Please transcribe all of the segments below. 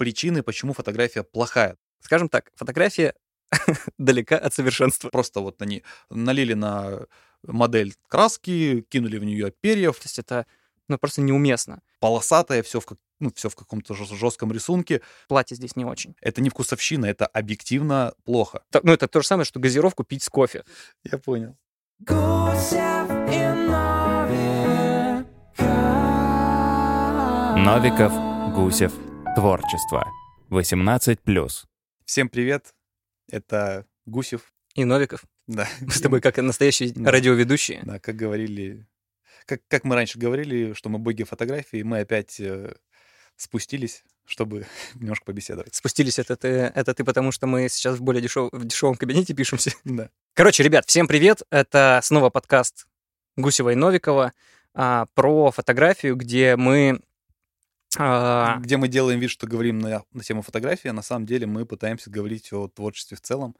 причины, почему фотография плохая. Скажем так, фотография далека от совершенства. Просто вот они налили на модель краски, кинули в нее перьев. То есть это ну, просто неуместно. Полосатое, все в, как- ну, все в каком-то жес- жестком рисунке. Платье здесь не очень. Это не вкусовщина, это объективно плохо. Так, Ну, это то же самое, что газировку пить с кофе. Я понял. Новиков, Гусев, творчество. 18+. Всем привет. Это Гусев. И Новиков. Да. Мы с тобой как настоящие Да. радиоведущие. Да, как говорили... Как, как мы раньше говорили, что мы боги фотографии, мы опять э, спустились, чтобы немножко побеседовать. Спустились это ты, это ты, потому что мы сейчас в более дешев, в дешевом кабинете пишемся. Да. Короче, ребят, всем привет. Это снова подкаст Гусева и Новикова а, про фотографию, где мы... а, Где мы делаем вид, что говорим на, на тему фотографии, а на самом деле мы пытаемся говорить о творчестве в целом,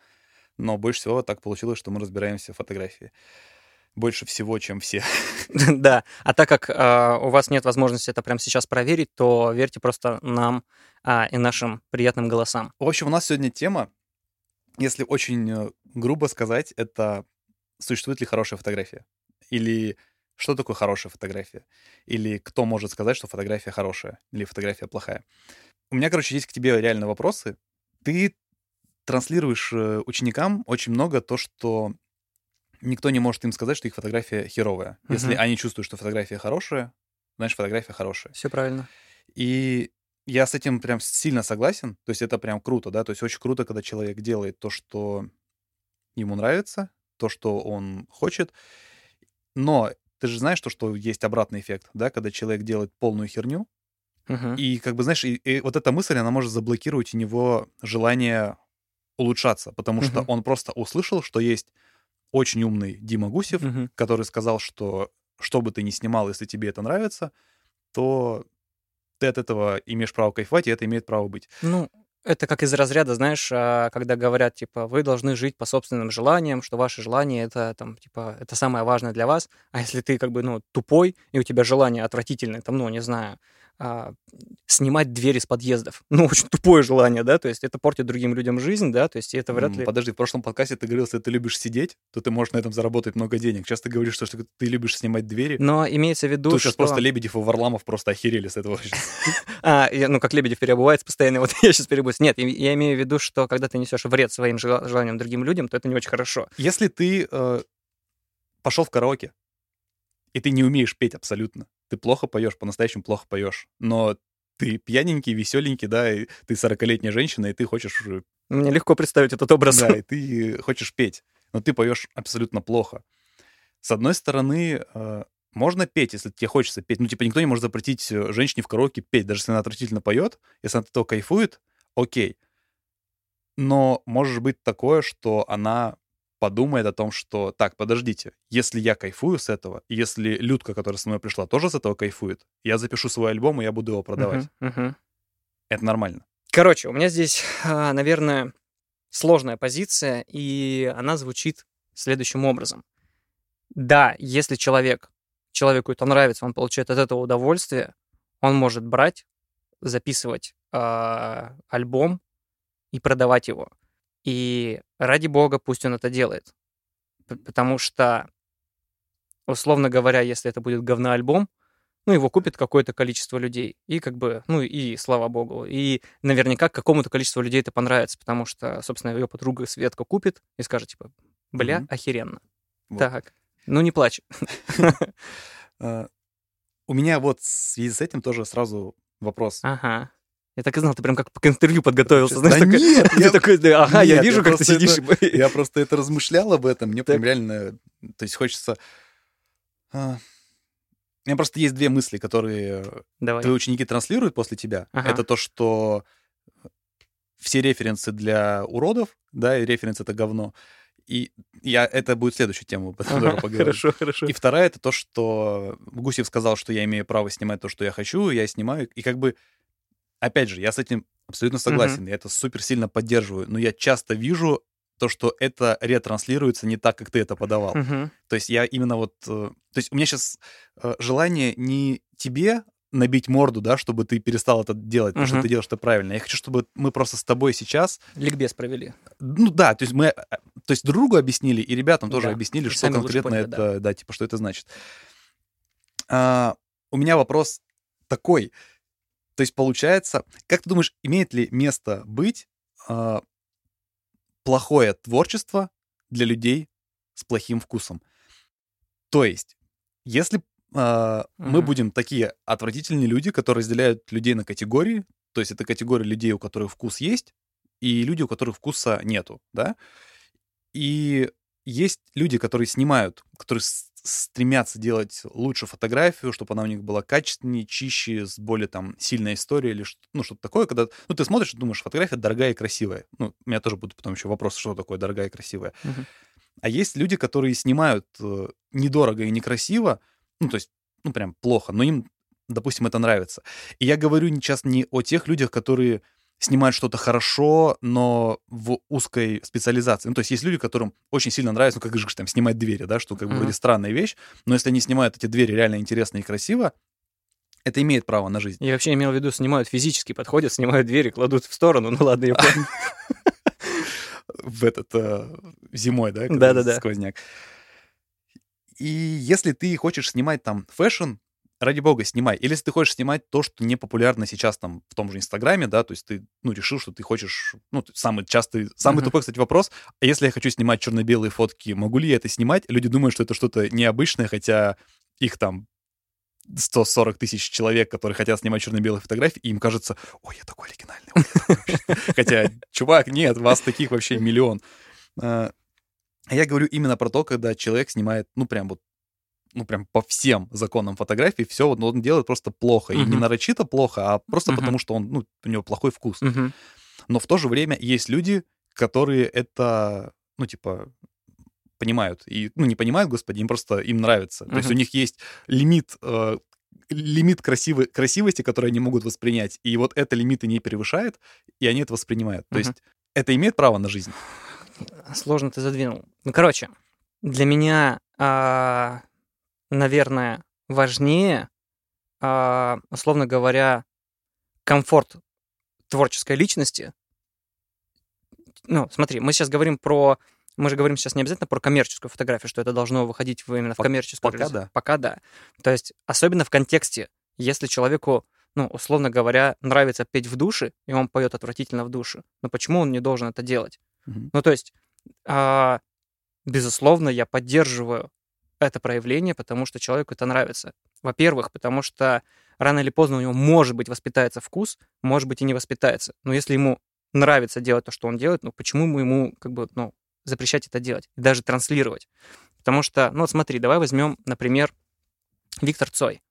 но больше всего так получилось, что мы разбираемся в фотографии. Больше всего, чем все. да, а так как а, у вас нет возможности это прямо сейчас проверить, то верьте просто нам а, и нашим приятным голосам. В общем, у нас сегодня тема, если очень э, грубо сказать, это существует ли хорошая фотография? Или что такое хорошая фотография? Или кто может сказать, что фотография хорошая или фотография плохая? У меня, короче, есть к тебе реально вопросы. Ты транслируешь э, ученикам очень много то, что никто не может им сказать, что их фотография херовая. Если Мгм. они чувствуют, что фотография хорошая, значит, фотография хорошая. Все правильно. И я с этим прям сильно согласен. То есть это прям круто, да. То есть очень круто, когда человек делает то, что ему нравится, то, что он хочет. Но ты же знаешь то, что есть обратный эффект, да, когда человек делает полную херню, Мгм. и как бы, знаешь, и, и вот эта мысль, она может заблокировать у него желание улучшаться, потому что Мгм. он просто услышал, что есть очень умный Дима Гусев, Мгм. который сказал, что что бы ты ни снимал, если тебе это нравится, то ты от этого имеешь право кайфовать, и это имеет право быть. Ну, это как из разряда, знаешь, а, когда говорят, типа, вы должны жить по собственным желаниям, что ваши желания это, там, типа, это самое важное для вас, а если ты, как бы, ну, тупой, и у тебя желание отвратительное, там, ну, не знаю, а, снимать двери с подъездов, ну, очень тупое желание, да, то есть это портит другим людям жизнь, да, то есть это вряд ли... Подожди, в прошлом подкасте ты говорил, если ты любишь сидеть, то ты можешь на этом заработать много денег. Сейчас ты говоришь, что, что ты любишь снимать двери. Но имеется в виду, Тут что... сейчас просто Лебедев и Варламов просто охерели с этого. А, ну, как Лебедев переобувается постоянно, вот я сейчас переобуюсь. Нет, я, имею в виду, что когда ты несешь вред своим жела- желаниям другим людям, то это не очень хорошо. Если ты э, пошел в караоке, и ты не умеешь петь абсолютно, ты плохо поешь, по-настоящему плохо поешь, но ты пьяненький, веселенький, да, и ты 40-летняя женщина, и ты хочешь, э, Мне легко представить этот образ. да, и ты хочешь петь, но ты поешь абсолютно плохо. С одной стороны, э, можно петь, если тебе хочется петь. Ну, типа, никто не может запретить э, женщине в караоке петь, даже если она отвратительно поет, если она от этого кайфует, окей. Но может быть такое, что она подумает о том, что так, подождите, если я кайфую с этого, если Людка, которая со мной пришла, тоже с этого кайфует, я запишу свой альбом, и я буду его продавать. Мгм, мгм. Это нормально. Короче, у меня здесь, а, наверное, сложная позиция, и она звучит следующим образом. Да, если человек, человеку это нравится, он получает от этого удовольствие, он может брать, записывать а, альбом и продавать его. И ради бога, пусть он это делает. Потому что, условно говоря, если это будет говноальбом, ну, его купит какое-то количество людей. И как бы, ну, и слава богу. И наверняка какому-то количеству людей это понравится, потому что, собственно, ее подруга Светка купит и скажет, типа, бля, Мгм. охеренно. Вот. Так, ну не плачь. Э, У меня вот в связи с этим тоже сразу вопрос. Ага. Я так и знал, ты прям как к интервью подготовился. Да знаешь, такой- нет, ты я- такой, да, ага, я Нет, вижу, я как ты сидишь. это- Я просто это размышлял об этом, мне прям Так. реально, то есть хочется... а, У меня просто есть две мысли, которые Давай. твои ученики транслируют после тебя. Ага. Это то, что все референсы для уродов, да, и референс — это говно. И я, это будет следующая тема, по которой Ага, поговорим. Хорошо, хорошо. И вторая — это то, что Гусев сказал, что я имею право снимать то, что я хочу, я снимаю. И как бы, опять же, я с этим абсолютно согласен, я это супер сильно поддерживаю, но я часто вижу то, что это ретранслируется не так, как ты это подавал. Мгм. То есть я именно вот... э, То есть у меня сейчас желание не тебе набить морду, да, чтобы ты перестал это делать, потому что Мгм. ты делаешь это правильно. Я хочу, чтобы мы просто с тобой сейчас, Ликбез провели. ну да, то есть мы, а, то есть друг другу объяснили и ребятам тоже Да, объяснили, и что конкретно поняли, это, да. типа, что это значит. А, у меня вопрос такой. То есть получается, как ты думаешь, имеет ли место быть а, плохое творчество для людей с плохим вкусом? То есть, если а, мы Мгм. будем такие отвратительные люди, которые разделяют людей на категории, то есть это категория людей, у которых вкус есть, и люди, у которых вкуса нету, да? И есть люди, которые снимают, которые стремятся делать лучше фотографию, чтобы она у них была качественнее, чище, с более там сильной историей или что, ну, что-то такое, когда ну, ты смотришь и думаешь, фотография дорогая и красивая. Ну, у меня тоже будут потом еще вопросы, что такое дорогая и красивая. Мгм. А есть люди, которые снимают э, недорого и некрасиво, ну, то есть, ну, прям плохо, но им, допустим, это нравится. И я говорю сейчас не о тех людях, которые снимают что-то хорошо, но в узкой специализации. Ну, то есть есть люди, которым очень сильно нравится, ну, как же там, снимать двери, да, что как бы Мгм. вроде странная вещь, но если они снимают эти двери реально интересно и красиво, это имеет право на жизнь. Я вообще имел в виду, снимают физически, подходят, снимают двери, кладут в сторону. Ну ладно, я понял. в этот э, зимой, да? Да-да-да. Сквозняк. И если ты хочешь снимать там fashion, ради бога, снимай. Или если ты хочешь снимать то, что не популярно сейчас там в том же Инстаграме, да, то есть ты, ну, решил, что ты хочешь, ну, самый частый, самый Мгм. тупой, кстати, вопрос, а если я хочу снимать черно-белые фотки, могу ли я это снимать? Люди думают, что это что-то необычное, хотя их там 140 тысяч человек, которые хотят снимать черно-белые фотографии, и им кажется, ой, я такой оригинальный. ой, я такой вообще». Хотя, чувак, нет, вас таких вообще миллион. А я говорю именно про то, когда человек снимает, ну, прям вот, ну, прям по всем законам фотографии, все вот он делает просто плохо. И не нарочито плохо, а просто Мгм. потому, что он, ну, у него плохой вкус. Мгм. Но в то же время есть люди, которые это, ну, типа, понимают. И, ну, не понимают, господи, им просто, им нравится. То есть у них есть лимит, э, лимит красивой, красивости, который они могут воспринять. И вот это лимиты не превышает, и они это воспринимают. То есть это имеет право на жизнь. Сложно ты задвинул. Ну, короче, для меня, а, наверное, важнее, а, условно говоря, комфорт творческой личности. Ну, смотри, мы сейчас говорим про... Мы же говорим сейчас не обязательно про коммерческую фотографию, что это должно выходить именно в коммерческую пока да. Пока да. То есть, особенно в контексте, если человеку, ну, условно говоря, нравится петь в душе, и он поет отвратительно в душе, но почему он не должен это делать? Мгм. Ну, то есть, а, безусловно, я поддерживаю это проявление, потому что человеку это нравится. Во-первых, потому что рано или поздно у него, может быть, воспитается вкус, может быть, и не воспитается. Но если ему нравится делать то, что он делает, ну, почему ему, как бы, ну, запрещать это делать? И даже транслировать. Потому что, ну, вот смотри, давай возьмем, например, Виктор Цой.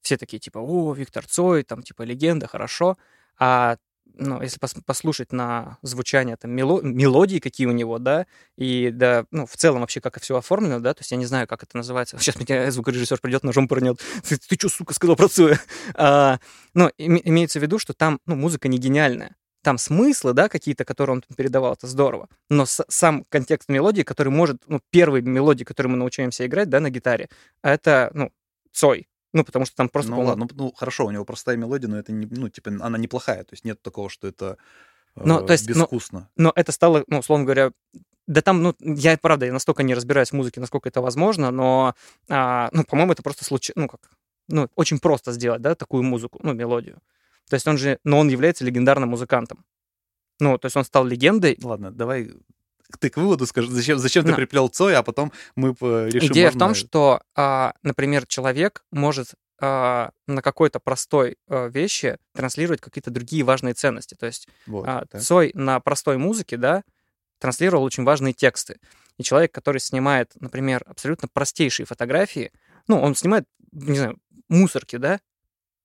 Все такие, типа, о, Виктор Цой, там, типа, легенда, хорошо. А ну, если пос- послушать на звучание там мело- мелодии, какие у него, да, и да, ну, в целом вообще как все оформлено, да, то есть я не знаю, как это называется. Сейчас меня звукорежиссер придет, ножом пырнет. Ты, ты что, сука, сказал про Цоя? А, ну, име- имеется в виду, что там, ну, музыка не гениальная. Там смыслы, да, какие-то, которые он передавал, это здорово. Но сам контекст мелодии, который может, ну, первые мелодии, которые мы научаемся играть, да, на гитаре, это, ну, Цой. Ну, потому что там просто... ну, ладно, ну, ну, хорошо, у него простая мелодия, но это не, ну, типа, она неплохая. То есть нет такого, что это э, Ну, то есть, безвкусно. но это стало, ну, условно говоря, да там, ну, я, правда, я настолько не разбираюсь в музыке, насколько это возможно, но, а, ну, по-моему, это просто случай, ну, как, ну, очень просто сделать, да, такую музыку, ну, мелодию. То есть он же, но он является легендарным музыкантом. Ну, то есть он стал легендой. Ладно, давай ты к выводу скажи, зачем, зачем ты приплел Цоя, а потом мы решим, Идея в том, что, а, например, человек может а, на какой-то простой а, вещи транслировать какие-то другие важные ценности. То есть Вот, А. Цой на простой музыке, да, транслировал очень важные тексты. И человек, который снимает, например, абсолютно простейшие фотографии, ну, он снимает, не знаю, мусорки, да,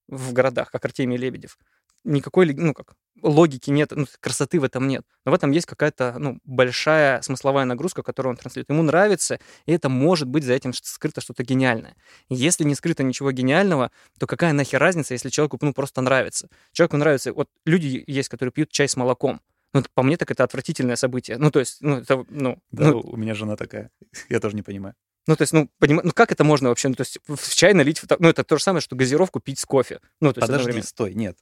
в городах, как Артемий Лебедев. Никакой, ну, как, логики нет, ну, красоты в этом нет. Но в этом есть какая-то, ну, большая смысловая нагрузка, которую он транслирует. Ему нравится, и это может быть за этим скрыто что-то гениальное. Если не скрыто ничего гениального, то какая нахер разница, если человеку, ну, просто нравится? Человеку нравится, вот люди есть, которые пьют чай с молоком. Ну, по мне, так это отвратительное событие. Ну, то есть, ну, это, ну, Да, ну, у меня жена такая. Я тоже не понимаю. Ну, то есть, ну, поним... ну, как это можно вообще? Ну, то есть, в чай налить... Ну, это то же самое, что газировку пить с кофе. Ну, то есть, Подожди, стой, нет.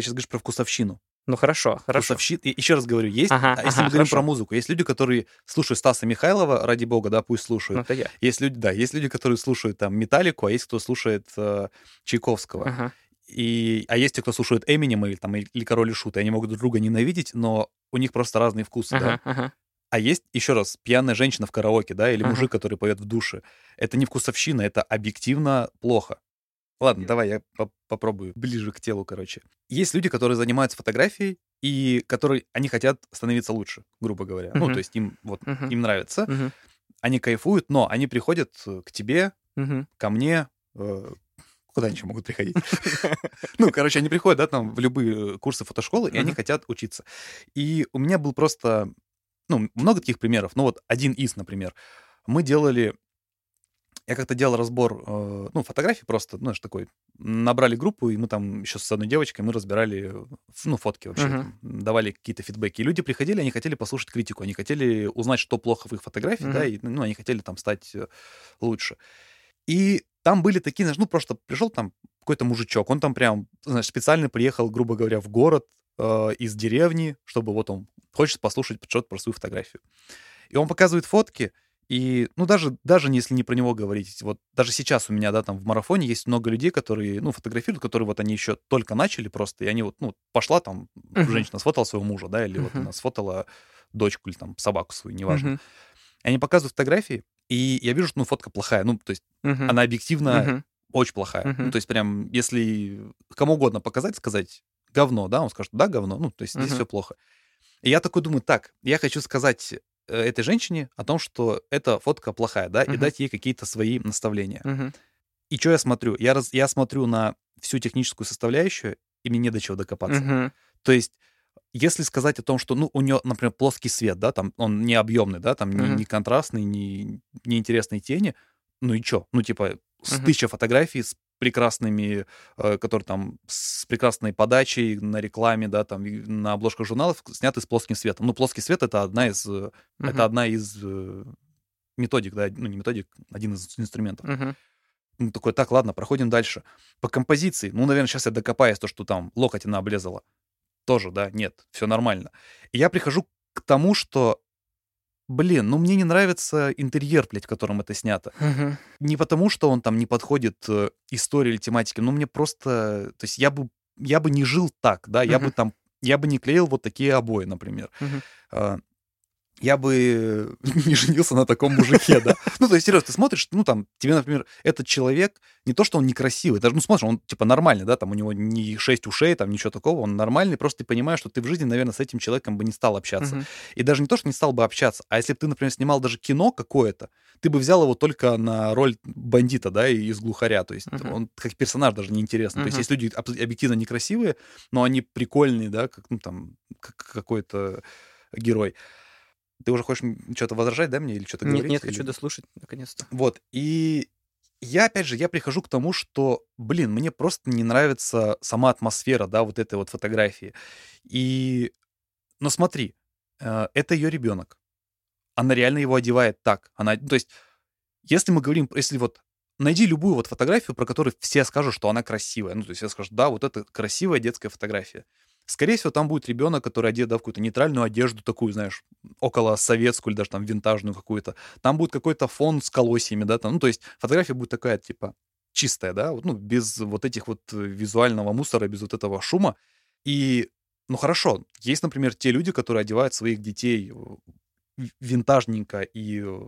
Ты сейчас говоришь про вкусовщину. Ну, хорошо, хорошо. Вкусовщи- И еще раз говорю, есть, Ага, а если ага, мы говорим хорошо. про музыку, есть люди, которые слушают Стаса Михайлова, ради бога, да, пусть Ну, слушают. это я. Есть люди, да, есть люди, которые слушают там Металлику, а есть кто слушает э, Чайковского. Ага. И, а есть те, кто слушает Эминема или, там, или Король и Шут, и они могут друг друга ненавидеть, но у них просто разные вкусы, да. Ага, ага. А есть, еще раз, пьяная женщина в караоке, да, или Ага. мужик, который поет в душе. Это не вкусовщина, это объективно плохо. Ладно, давай я по- попробую ближе к телу, короче. Есть люди, которые занимаются фотографией, и которые, они хотят становиться лучше, грубо говоря. Ну, Мгм. то есть им, вот, Мгм. им нравится, Мгм. они кайфуют, но они приходят э, к тебе, Мгм. ко мне, э, куда они еще могут приходить? Ну, короче, они приходят, да, там, в любые курсы фотошколы, и они хотят учиться. И у меня был просто, ну, много таких примеров, но вот один из, например. Мы делали, я как-то делал разбор, э, ну, фотографий просто, ну, знаешь, такой, набрали группу, и мы там еще с одной девочкой, мы разбирали, ну, фотки вообще, там, давали какие-то фидбэки. И люди приходили, они хотели послушать критику, они хотели узнать, что плохо в их фотографии, да, Мгм. и, ну, они хотели там стать э, лучше. И там были такие, знаешь, ну, просто пришел там какой-то мужичок, он там прям, знаешь, специально приехал, грубо говоря, в город э, из деревни, чтобы вот он хочет послушать что-то про свою фотографию. И он показывает фотки, и, ну, даже, даже если не про него говорить, вот даже сейчас у меня, да, там в марафоне есть много людей, которые, ну, фотографируют, которые вот они еще только начали просто, и они вот, ну, пошла там, Мгм. женщина сфотала своего мужа, да, или вот Мгм. она сфотала дочку или там собаку свою, неважно. Мгм. Они показывают фотографии, и я вижу, что, ну, фотка плохая, ну, то есть Мгм. она объективно Мгм. очень плохая. Мгм. Ну, то есть прям, если кому угодно показать, сказать говно, да, он скажет, да, говно, ну, то есть здесь Мгм. все плохо. И я такой думаю, так, я хочу сказать этой женщине о том, что эта фотка плохая, да, и Мгм. дать ей какие-то свои наставления. Мгм. И что я смотрю? Я, раз, я смотрю на всю техническую составляющую, и мне не до чего докопаться. Мгм. То есть, если сказать о том, что, ну, у нее, например, плоский свет, да, там он не объемный, да, там не, Мгм. не контрастный, не, не интересные тени, ну и чё? Ну, типа, с Мгм. тысяча фотографий с прекрасными, э, которые там с прекрасной подачей на рекламе, да, там на обложках журналов сняты с плоским светом. Ну, плоский свет это одна из, Мгм. это одна из э, методик, да, ну не методик, один из инструментов. Мгм. Ну, такой, так, ладно, проходим дальше. По композиции, ну, наверное, сейчас я докопаюсь, то, что там локоть она облезала. Тоже, да, нет, все нормально. И я прихожу к тому, что, блин, ну, мне не нравится интерьер, блядь, в котором это снято. Мгм. Не потому, что он там не подходит э, истории или тематике, но мне просто... То есть я бы, я бы не жил так, да, я бы там... Я бы не клеил вот такие обои, например. Мгм. Я бы не женился на таком мужике, да. Ну, то есть, серьезно, ты смотришь, ну, там, тебе, например, этот человек, не то, что он некрасивый, даже, ну, смотришь, он, типа, нормальный, да, там, у него не шесть ушей, там, ничего такого, он нормальный, просто ты понимаешь, что ты в жизни, наверное, с этим человеком бы не стал общаться. Мгм. И даже не то, что не стал бы общаться, а если бы ты, например, снимал даже кино какое-то, ты бы взял его только на роль бандита, да, из глухаря, то есть Мгм. он как персонаж даже неинтересный. То есть есть люди объективно некрасивые, но они прикольные, да, как, ну, там, как какой-то герой. Ты уже хочешь что-то возражать, да, мне, или что-то Нет, говорить? нет, или- хочу дослушать, наконец-то. Вот, и я, опять же, я прихожу к тому, что, блин, мне просто не нравится сама атмосфера, да, вот этой вот фотографии. И, но смотри, э, это ее ребенок. Она реально его одевает так. Она, то есть, если мы говорим, если вот найди любую вот фотографию, про которую все скажут, что она красивая. Ну, то есть все скажут, да, вот это красивая детская фотография. Скорее всего, там будет ребенок, который одет да, в какую-то нейтральную одежду, такую, знаешь, около советскую или даже там винтажную какую-то. Там будет какой-то фон с колосьями, да, там, ну, то есть фотография будет такая, типа, чистая, да, ну, без вот этих вот э, визуального мусора, без вот этого шума. И, ну, хорошо, есть, например, те люди, которые одевают своих детей винтажненько и э,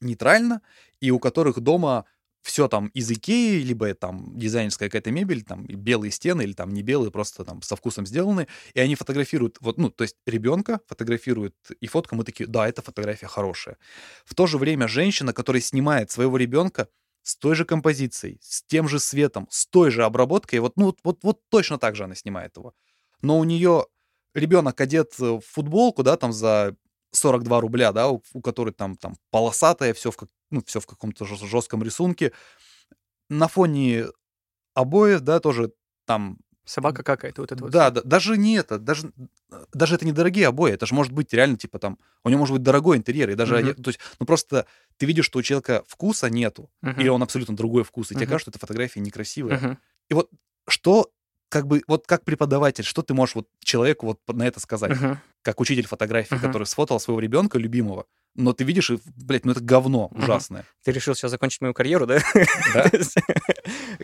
нейтрально, и у которых дома все там из Икеи, либо там дизайнерская какая-то мебель, там белые стены или там не белые, просто там со вкусом сделаны, и они фотографируют, вот, ну, то есть ребенка фотографируют, и фотка, мы такие, да, эта фотография хорошая. В то же время женщина, которая снимает своего ребенка с той же композицией, с тем же светом, с той же обработкой, вот, ну, вот, вот, вот точно так же она снимает его. Но у нее ребенок одет в футболку, да, там за 42 рубля, да, у, у которой там, там полосатая, все в, ну, все в каком-то жес- жестком рисунке. На фоне обоев, да, тоже там Собака какает, вот это вот. Да, да, даже не это, даже, даже это не дорогие обои, это же может быть реально, типа, там, у него может быть дорогой интерьер, и даже, оде- то есть, ну, просто ты видишь, что у человека вкуса нету, Мгм. или он абсолютно другой вкус, и тебе Мгм. кажется, что эта фотография некрасивая. Мгм. И вот что, как бы, вот как преподаватель, что ты можешь вот человеку вот на это сказать? Мгм. Как учитель фотографии, Мгм. который сфотал своего ребенка любимого, но ты видишь, и, блядь, ну это говно ужасное. Ты решил сейчас закончить мою карьеру, да?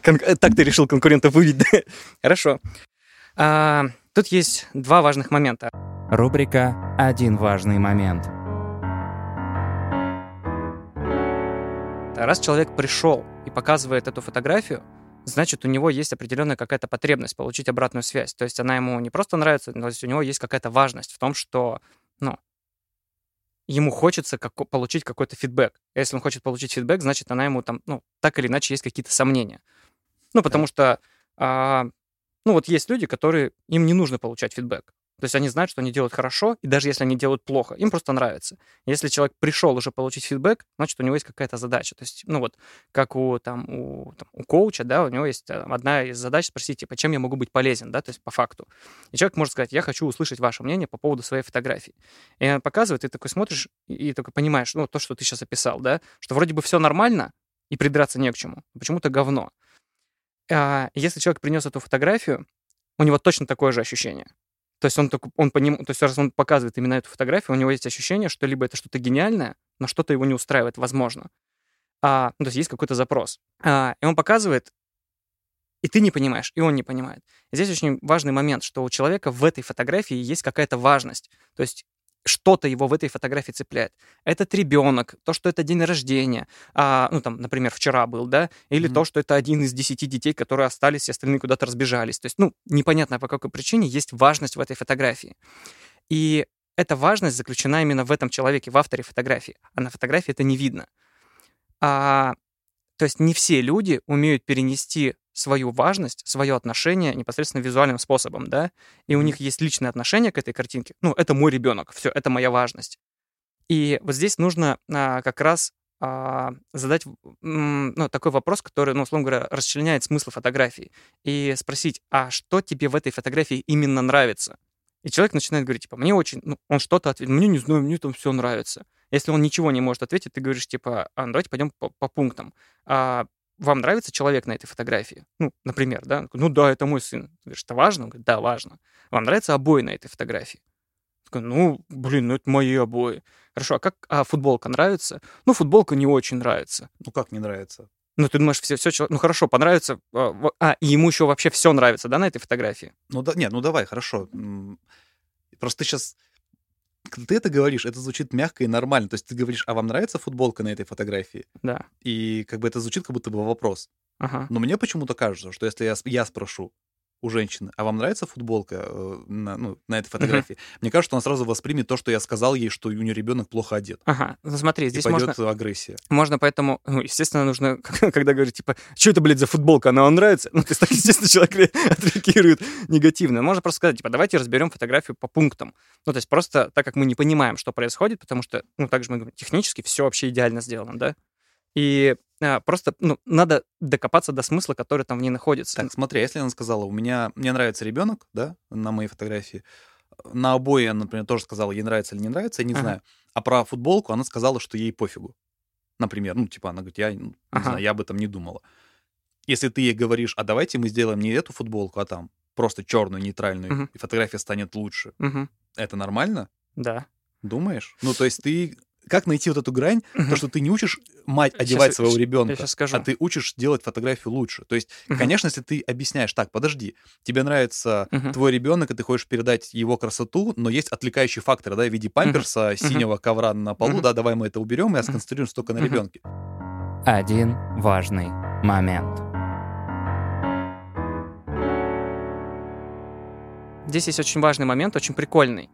Э, Так ты решил конкурентов выбить, да? Хорошо. А, Тут есть два важных момента. Рубрика «Один важный момент». Раз человек пришел и показывает эту фотографию, значит, у него есть определенная какая-то потребность получить обратную связь. То есть она ему не просто нравится, но есть у него есть какая-то важность в том, что, ну, ему хочется како- получить какой-то фидбэк. Если он хочет получить фидбэк, значит, она ему там, ну, так или иначе есть какие-то сомнения. Ну, потому что, а, ну, вот есть люди, которые, им не нужно получать фидбэк. То есть они знают, что они делают хорошо, и даже если они делают плохо, им просто нравится. Если человек пришел уже получить фидбэк, значит, у него есть какая-то задача. То есть, ну вот, как у, там, у, там, у коуча, да, у него есть э, одна из задач спросить, типа, чем я могу быть полезен, да, то есть по факту. И человек может сказать, я хочу услышать ваше мнение по поводу своей фотографии. И он показывает, ты такой смотришь и, такой понимаешь, ну, то, что ты сейчас описал, да, что вроде бы все нормально, и придраться не к чему, почему-то говно. А, если человек принес эту фотографию, у него точно такое же ощущение. То есть он, такой- он поним... то есть раз он показывает именно эту фотографию, у него есть ощущение, что либо это что-то гениальное, но что-то его не устраивает, возможно. А, ну, то есть есть какой-то запрос. А, и он показывает, и ты не понимаешь, и он не понимает. Здесь очень важный момент, что у человека в этой фотографии есть какая-то важность. То есть что-то его в этой фотографии цепляет. Этот ребенок, то, что это день рождения, а, ну, там, например, вчера был, да, или Мгм. то, что это один из десяти детей, которые остались, и остальные куда-то разбежались. То есть, ну, непонятно по какой причине есть важность в этой фотографии. И эта важность заключена именно в этом человеке, в авторе фотографии. А на фотографии это не видно. А, то есть не все люди умеют перенести свою важность, свое отношение непосредственно визуальным способом, да, и у них есть личное отношение к этой картинке. Ну, это мой ребенок, все, это моя важность. И вот здесь нужно а, как раз а, задать ну, такой вопрос, который, ну, условно говоря, расчленяет смысл фотографии, и спросить, а что тебе в этой фотографии именно нравится? И человек начинает говорить, типа, мне очень, ну, он что-то ответил, мне не знаю, мне там все нравится. Если он ничего не может ответить, ты говоришь, типа, а, ну, давайте пойдем по, по пунктам. А, вам нравится человек на этой фотографии? Ну, например, да? Ну да, это мой сын. Ты говоришь, это важно? Он говорит, да, важно. Вам нравятся обои на этой фотографии? Такой, ну, блин, ну это мои обои. Хорошо, а как а футболка нравится? Ну, футболка не очень нравится. Ну как не нравится? Ну, ты думаешь, все, все, ну хорошо, понравится. А, а, и ему еще вообще все нравится, да, на этой фотографии? Ну да, нет, ну давай, хорошо. Просто ты сейчас, когда ты это говоришь, это звучит мягко и нормально. То есть ты говоришь, а вам нравится футболка на этой фотографии? Да. И как бы это звучит как будто бы вопрос. Ага. Но мне почему-то кажется, что если я, я спрошу у женщины, а вам нравится футболка э, на, ну, на этой фотографии, мне кажется, что она сразу воспримет то, что я сказал ей, что у нее ребенок плохо одет. Ага, ну смотри, здесь и можно, агрессия. можно поэтому, ну, естественно, нужно, когда говорить, типа, что это, блядь, за футболка, она вам нравится? Ну, то есть так, естественно, человек ре- отреагирует негативно. Можно просто сказать, типа, давайте разберем фотографию по пунктам. Ну, то есть просто так как мы не понимаем, что происходит, потому что, ну, также мы говорим, технически все вообще идеально сделано, да? И просто, ну, надо докопаться до смысла, который там в ней находится. Так, смотри, а если она сказала, у меня, мне нравится ребенок, да, на моей фотографии, на обои она, например, тоже сказала, ей нравится или не нравится, я не Ага. знаю. А про футболку она сказала, что ей пофигу. Например, ну, типа, она говорит, я ну, не Ага. знаю, я об этом не думала. Если ты ей говоришь, а давайте мы сделаем не эту футболку, а там просто черную, нейтральную, Мгм. и фотография станет лучше, Мгм. это нормально? Да. Думаешь? Ну, то есть ты... Как найти вот эту грань, Мгм. то, что ты не учишь мать одевать я- своего ребенка, Я сейчас скажу. а ты учишь делать фотографию лучше. То есть, Мгм. конечно, если ты объясняешь, так, подожди, тебе нравится Мгм. твой ребенок, и ты хочешь передать его красоту, но есть отвлекающие факторы, да, в виде памперса, синего ковра на полу, Мгм. да, давай мы это уберем и сконцентрируемся только на Мгм. ребенке. Один важный момент. Здесь есть очень важный момент, очень прикольный.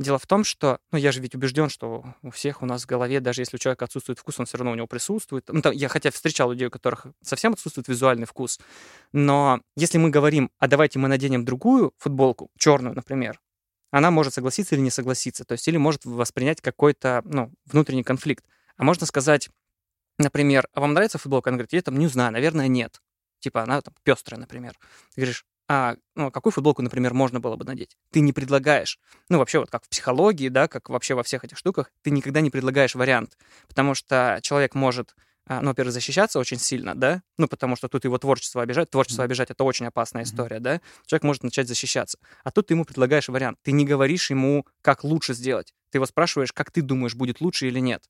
Дело в том, что, ну, я же ведь убежден, что у всех у нас в голове, даже если у человека отсутствует вкус, он все равно у него присутствует. Ну, там, я хотя встречал людей, у которых совсем отсутствует визуальный вкус. Но если мы говорим, а давайте мы наденем другую футболку, черную, например, она может согласиться или не согласиться. То есть или может воспринять какой-то, ну, внутренний конфликт. А можно сказать, например, а вам нравится футболка? Она говорит, я там не знаю, наверное, нет. Типа она там пестрая, например. Ты говоришь, а, ну, какую футболку, например, можно было бы надеть. Ты не предлагаешь. Ну, вообще, вот как в психологии, да, как вообще во всех этих штуках, ты никогда не предлагаешь вариант. Потому что человек может, а, ну, во-первых, защищаться очень сильно, да, ну, потому что тут его творчество обижать. Творчество обижать — это очень опасная история, да. Человек может начать защищаться. А тут ты ему предлагаешь вариант. Ты не говоришь ему, как лучше сделать. Ты его спрашиваешь, как ты думаешь, будет лучше или нет.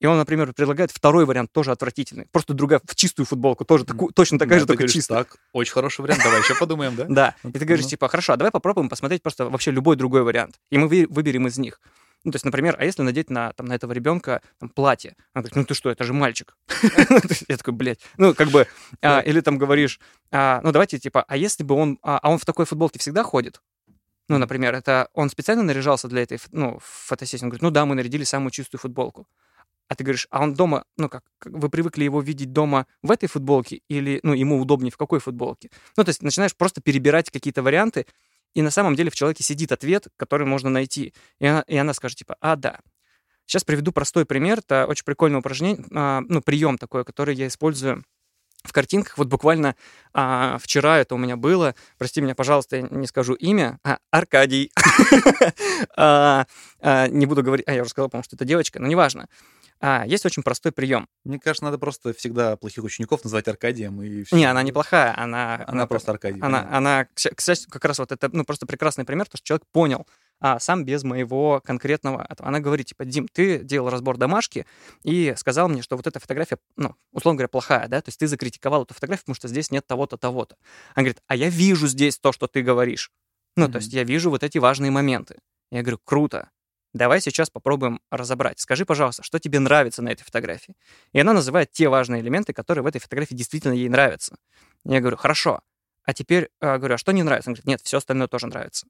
И он, например, предлагает второй вариант, тоже отвратительный. Просто другая, в чистую футболку, тоже таку, точно такая Да, же, только говоришь, чистая. Так, очень хороший вариант, давай еще подумаем, да? Да. Ну, И ты говоришь, ну. типа, хорошо, а давай попробуем посмотреть просто вообще любой другой вариант. И мы вы- выберем из них. Ну, то есть, например, а если надеть на, там, на этого ребенка там, платье? Он говорит, ну ты что, это же мальчик. Я такой, блядь. Ну, как бы, а, или там говоришь, а, ну давайте, типа, а если бы он, а а он в такой футболке всегда ходит? Ну, например, это он специально наряжался для этой, ну, фотосессии. Он говорит, ну да, мы нарядили самую чистую футболку. А ты говоришь, а он дома, ну как, вы привыкли его видеть дома в этой футболке или, ну, ему удобнее в какой футболке? Ну, то есть начинаешь просто перебирать какие-то варианты, и на самом деле в человеке сидит ответ, который можно найти. И она, и она скажет, типа, а, да. Сейчас приведу простой пример. Это очень прикольное упражнение, а, ну, прием такой, который я использую в картинках. Вот буквально а, вчера это у меня было. Прости меня, пожалуйста, я не скажу имя. А, Аркадий. А, а, Не буду говорить... А, я уже сказал, по-моему, что это девочка, но неважно. А, Есть очень простой прием. Мне кажется, надо просто всегда плохих учеников называть Аркадием и всё. Не, она неплохая, она... Она просто Аркадий. Она, понятно. она, кстати, как раз вот это, ну, просто прекрасный пример, то, что человек понял, а сам без моего конкретного. Она говорит, типа, Дим, ты делал разбор домашки и сказал мне, что вот эта фотография, ну, условно говоря, плохая, да, то есть ты закритиковал эту фотографию, потому что здесь нет того-то, того-то. Она говорит, а я вижу здесь то, что ты говоришь. Ну, то Мгм. есть я вижу вот эти важные моменты. Я говорю, круто. Давай сейчас попробуем разобрать. Скажи, пожалуйста, что тебе нравится на этой фотографии? И она называет те важные элементы, которые в этой фотографии действительно ей нравятся. Я говорю, хорошо. А теперь э, говорю, а что не нравится? Она говорит, нет, все остальное тоже нравится.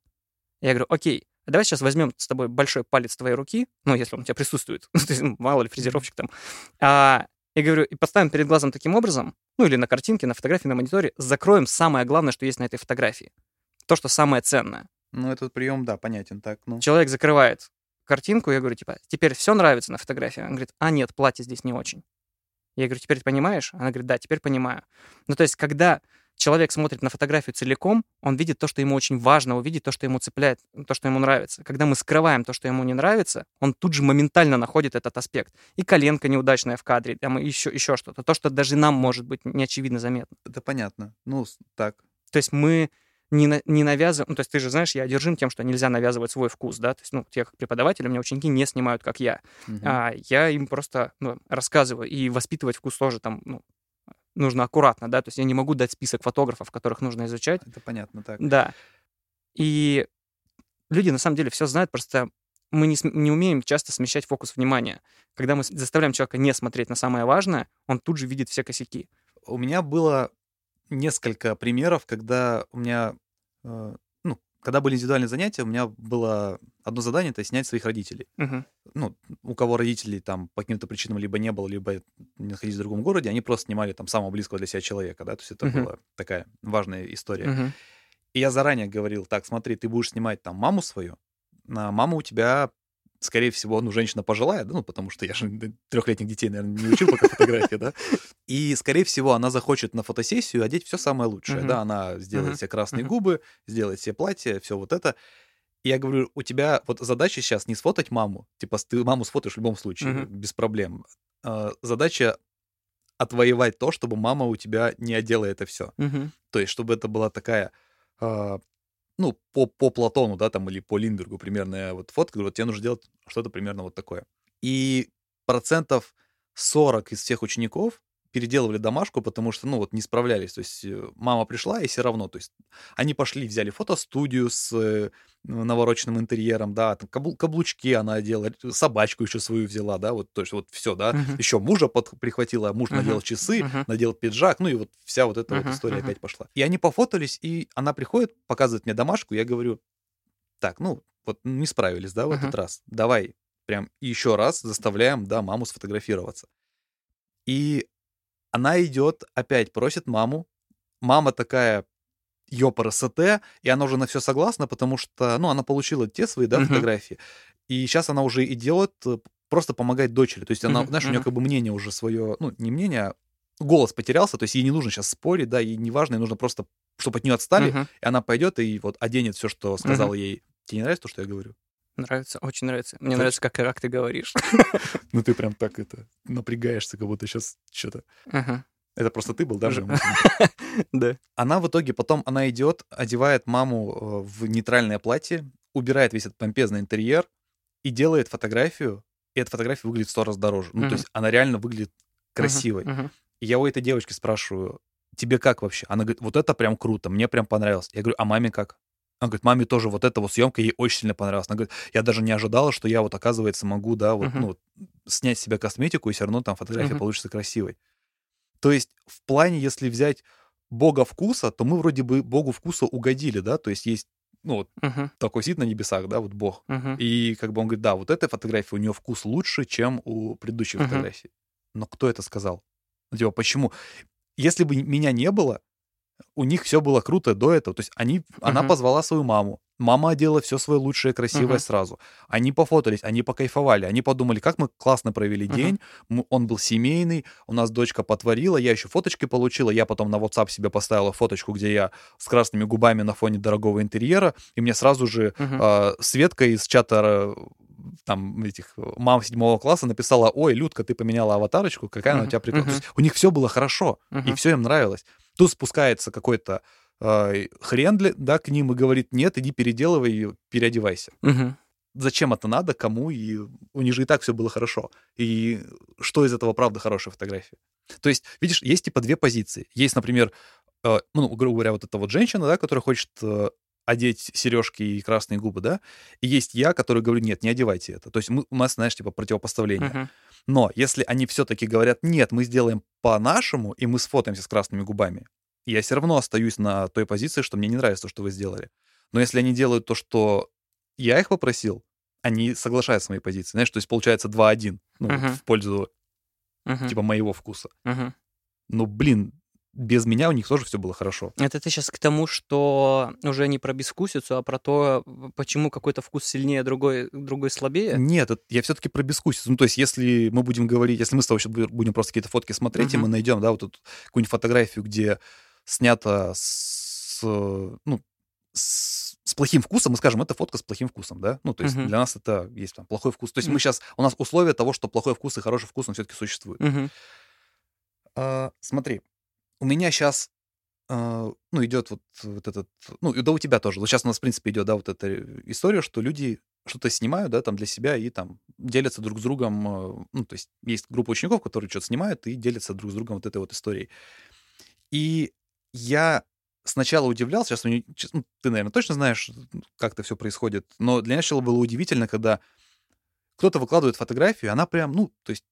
Я говорю, окей, давай сейчас возьмем с тобой большой палец твоей руки, ну, если он у тебя присутствует, То есть, мало ли, фрезеровщик там. А, я говорю, и поставим перед глазом таким образом, ну, или на картинке, на фотографии, на мониторе, закроем самое главное, что есть на этой фотографии. То, что самое ценное. Ну, этот прием, да, понятен. Так, ну. Человек закрывает картинку, я говорю, типа, теперь все нравится на фотографии? Он говорит, а нет, платье здесь не очень. Я говорю, теперь ты понимаешь? Она говорит, да, теперь понимаю. Ну, то есть, когда человек смотрит на фотографию целиком, он видит то, что ему очень важно, увидит то, что ему цепляет, то, что ему нравится. Когда мы скрываем то, что ему не нравится, он тут же моментально находит этот аспект. И коленка неудачная в кадре, там еще, еще что-то. То, что даже нам может быть не очевидно заметно. Это понятно. Ну, так. То есть мы не, на- не навязываем... Ну, то есть ты же знаешь, я одержим тем, что нельзя навязывать свой вкус, да? То есть, ну, те как преподаватели, у меня ученики не снимают, как я. Мгм. А я им просто ну, рассказываю. И воспитывать вкус тоже там ну, нужно аккуратно, да? То есть я не могу дать список фотографов, которых нужно изучать. Это понятно, так. Да. И люди на самом деле все знают, просто мы не, не умеем часто смещать фокус внимания. Когда мы заставляем человека не смотреть на самое важное, он тут же видит все косяки. У меня было несколько примеров, когда у меня, э, когда были индивидуальные занятия, у меня было одно задание, это снять своих родителей. Мгм. Ну, у кого родителей там по каким-то причинам либо не было, либо не находились в другом городе, они просто снимали там самого близкого для себя человека, да, то есть это Мгм. была такая важная история. Мгм. И я заранее говорил, так, смотри, ты будешь снимать там маму свою, а мама у тебя, скорее всего, ну, женщина пожилая, да, ну, потому что я же трехлетних детей, наверное, не учил пока фотографии, да, и, скорее всего, она захочет на фотосессию одеть все самое лучшее, да, она сделает себе красные губы, сделает себе платье, все вот это. И я говорю, у тебя вот задача сейчас не сфотать маму, типа ты маму сфотаешь в любом случае, без проблем. А, Задача отвоевать то, чтобы мама у тебя не одела это все. То есть, чтобы это была такая, а, ну, по, по Платону, да, там, или по Линдбергу примерная вот фотка, вот тебе нужно делать что-то примерно вот такое. И процентов 40 из всех учеников переделывали домашку, потому что, ну, вот не справлялись. То есть э, мама пришла, и все равно, то есть они пошли, взяли фотостудию с э, навороченным интерьером, да, там каблу- каблучки она одела, собачку еще свою взяла, да, вот, то есть вот все, да, Мгм. еще мужа под, прихватила, муж Мгм. надел часы, Мгм. надел пиджак, ну и вот вся вот эта вот Мгм, история мгм. опять пошла. И они пофотались, и она приходит, показывает мне домашку, я говорю, так, ну, вот не справились, да, в Мгм. этот раз, давай прям еще раз заставляем, да, маму сфотографироваться. И она идет, опять просит маму, мама такая, ёпрст, и она уже на все согласна, потому что, ну, она получила те свои, да, Мгм. фотографии, и сейчас она уже идет, э, просто помогать дочери, то есть она, Мгм, знаешь, у нее как бы мнение уже свое, ну, не мнение, а голос потерялся, то есть ей не нужно сейчас спорить, да, ей не важно, ей нужно просто, чтобы от нее отстали, Мгм. и она пойдет и вот оденет все, что сказал Мгм. ей. Тебе не нравится то, что я говорю? Нравится, очень нравится. Мне Точно. нравится, как, как ты говоришь. Ну ты прям так это напрягаешься, как будто сейчас что-то. Ага. Это просто ты был, да? Да. Она в итоге потом, она идет, одевает маму э, в нейтральное платье, убирает весь этот помпезный интерьер и делает фотографию, и эта фотография выглядит в сто раз дороже. Ну, то есть она реально выглядит красивой. И я у этой девочки спрашиваю, тебе как вообще? Она говорит, вот это прям круто, мне прям понравилось. Я говорю, а маме как? Она говорит, маме тоже вот эта вот съемка ей очень сильно понравилась. Она говорит, я даже не ожидала, что я вот, оказывается, могу, да, вот, Мгм. ну, снять с себя косметику, и все равно там фотография Мгм. получится красивой. То есть в плане, если взять бога вкуса, то мы вроде бы богу вкуса угодили, да, то есть есть, ну, вот Мгм, такой сидит на небесах, да, вот бог. мгм. И как бы он говорит, да, вот эта фотография, у нее вкус лучше, чем у предыдущей Мгм. фотографии. Но кто это сказал? Ну, Типа, почему? Если бы меня не было, у них все было круто до этого. То есть они, она Мгм. позвала свою маму. Мама одела все свое лучшее, красивое Мгм. сразу. Они пофотались, они покайфовали, они подумали, как мы классно провели Мгм. день. Мы- он был семейный, у нас дочка потворила, я еще фоточки получила, я потом на WhatsApp себе поставила фоточку, где я с красными губами на фоне дорогого интерьера, и мне сразу же Мгм. а, Светка из чата э, там этих э, мам седьмого класса написала, ой, Людка, ты поменяла аватарочку, какая она у тебя прикольная. Есть у них все было хорошо, и Мгм. все им нравилось. Тут спускается какой-то э, хрен, для- да, к ним и говорит, нет, иди переделывай, и переодевайся. Мгм. Зачем это надо, кому, и у них же и так все было хорошо. И что из этого правда хорошая фотография? То есть, видишь, есть типа две позиции. Есть, например, э, ну, грубо говоря, вот эта вот женщина, да, которая хочет э, одеть сережки и красные губы, да, и есть я, который говорю, нет, не одевайте это. То есть мы, у нас, знаешь, типа противопоставление. Мгм. Но если они все-таки говорят, нет, мы сделаем по-нашему, и мы сфотаемся с красными губами, я все равно остаюсь на той позиции, что мне не нравится то, что вы сделали. Но если они делают то, что я их попросил, они соглашаются с моей позицией. Знаешь, то есть получается 2-1 ну, Мгм. в пользу Мгм. типа моего вкуса. Мгм. Ну, блин, без меня у них тоже все было хорошо. Это ты сейчас к тому, что уже не про безвкусицу, а про то, почему какой-то вкус сильнее, другой, другой слабее. Нет, это- я все-таки про бескусицу. Ну, то есть, если мы будем говорить, если мы с тобой будем просто какие-то фотки смотреть, и Мгм. мы найдем, да, вот тут какую-нибудь фотографию, где снято с, ну, с, с плохим вкусом, мы скажем, это фотка с плохим вкусом, да? Ну, то есть Мгм. для нас это есть там плохой вкус. То есть Мгм. мы сейчас, у нас условия того, что плохой вкус и хороший вкус, он все-таки существует. Мгм. А, смотри, у меня сейчас, ну, идет вот, вот этот, ну, и да у тебя тоже. Вот сейчас у нас, в принципе, идет, да, вот эта история, что люди что-то снимают, да, там для себя и там делятся друг с другом, э, ну, то есть есть группа учеников, которые что-то снимают и делятся друг с другом вот этой вот историей. И я сначала удивлялся, сейчас, ну, ты, наверное, точно знаешь, как это все происходит, но для меня сначала было удивительно, когда кто-то выкладывает фотографию, она прям, ну, то есть,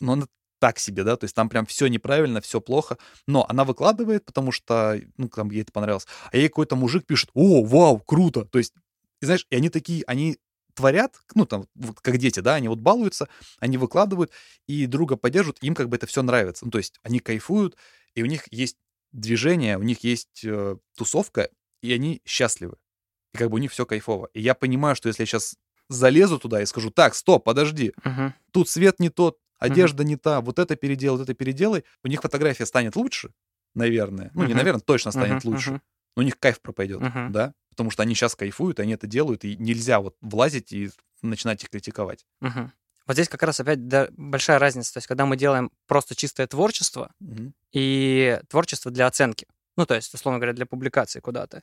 ну, она так себе, да, то есть там прям все неправильно, все плохо, но она выкладывает, потому что, ну, там ей это понравилось, а ей какой-то мужик пишет, о, вау, круто, то есть, и знаешь, и они такие, они творят, ну, там, вот как дети, да, они вот балуются, они выкладывают, и друга поддерживают, им как бы это все нравится, ну, то есть они кайфуют, и у них есть движение, у них есть э, тусовка, и они счастливы, и как бы у них все кайфово, и я понимаю, что если я сейчас залезу туда и скажу, так, стоп, подожди, Мгм. тут свет не тот, одежда не та, вот это переделай, вот это переделай, у них фотография станет лучше, наверное. Ну, не Мгм. наверное, точно станет Мгм, лучше. Но у них кайф пропадет, Мгм. да? Потому что они сейчас кайфуют, они это делают, и нельзя вот влазить и начинать их критиковать. Мгм. Вот здесь как раз опять да, большая разница. То есть, когда мы делаем просто чистое творчество Мгм. и творчество для оценки. Ну, то есть, условно говоря, для публикации куда-то.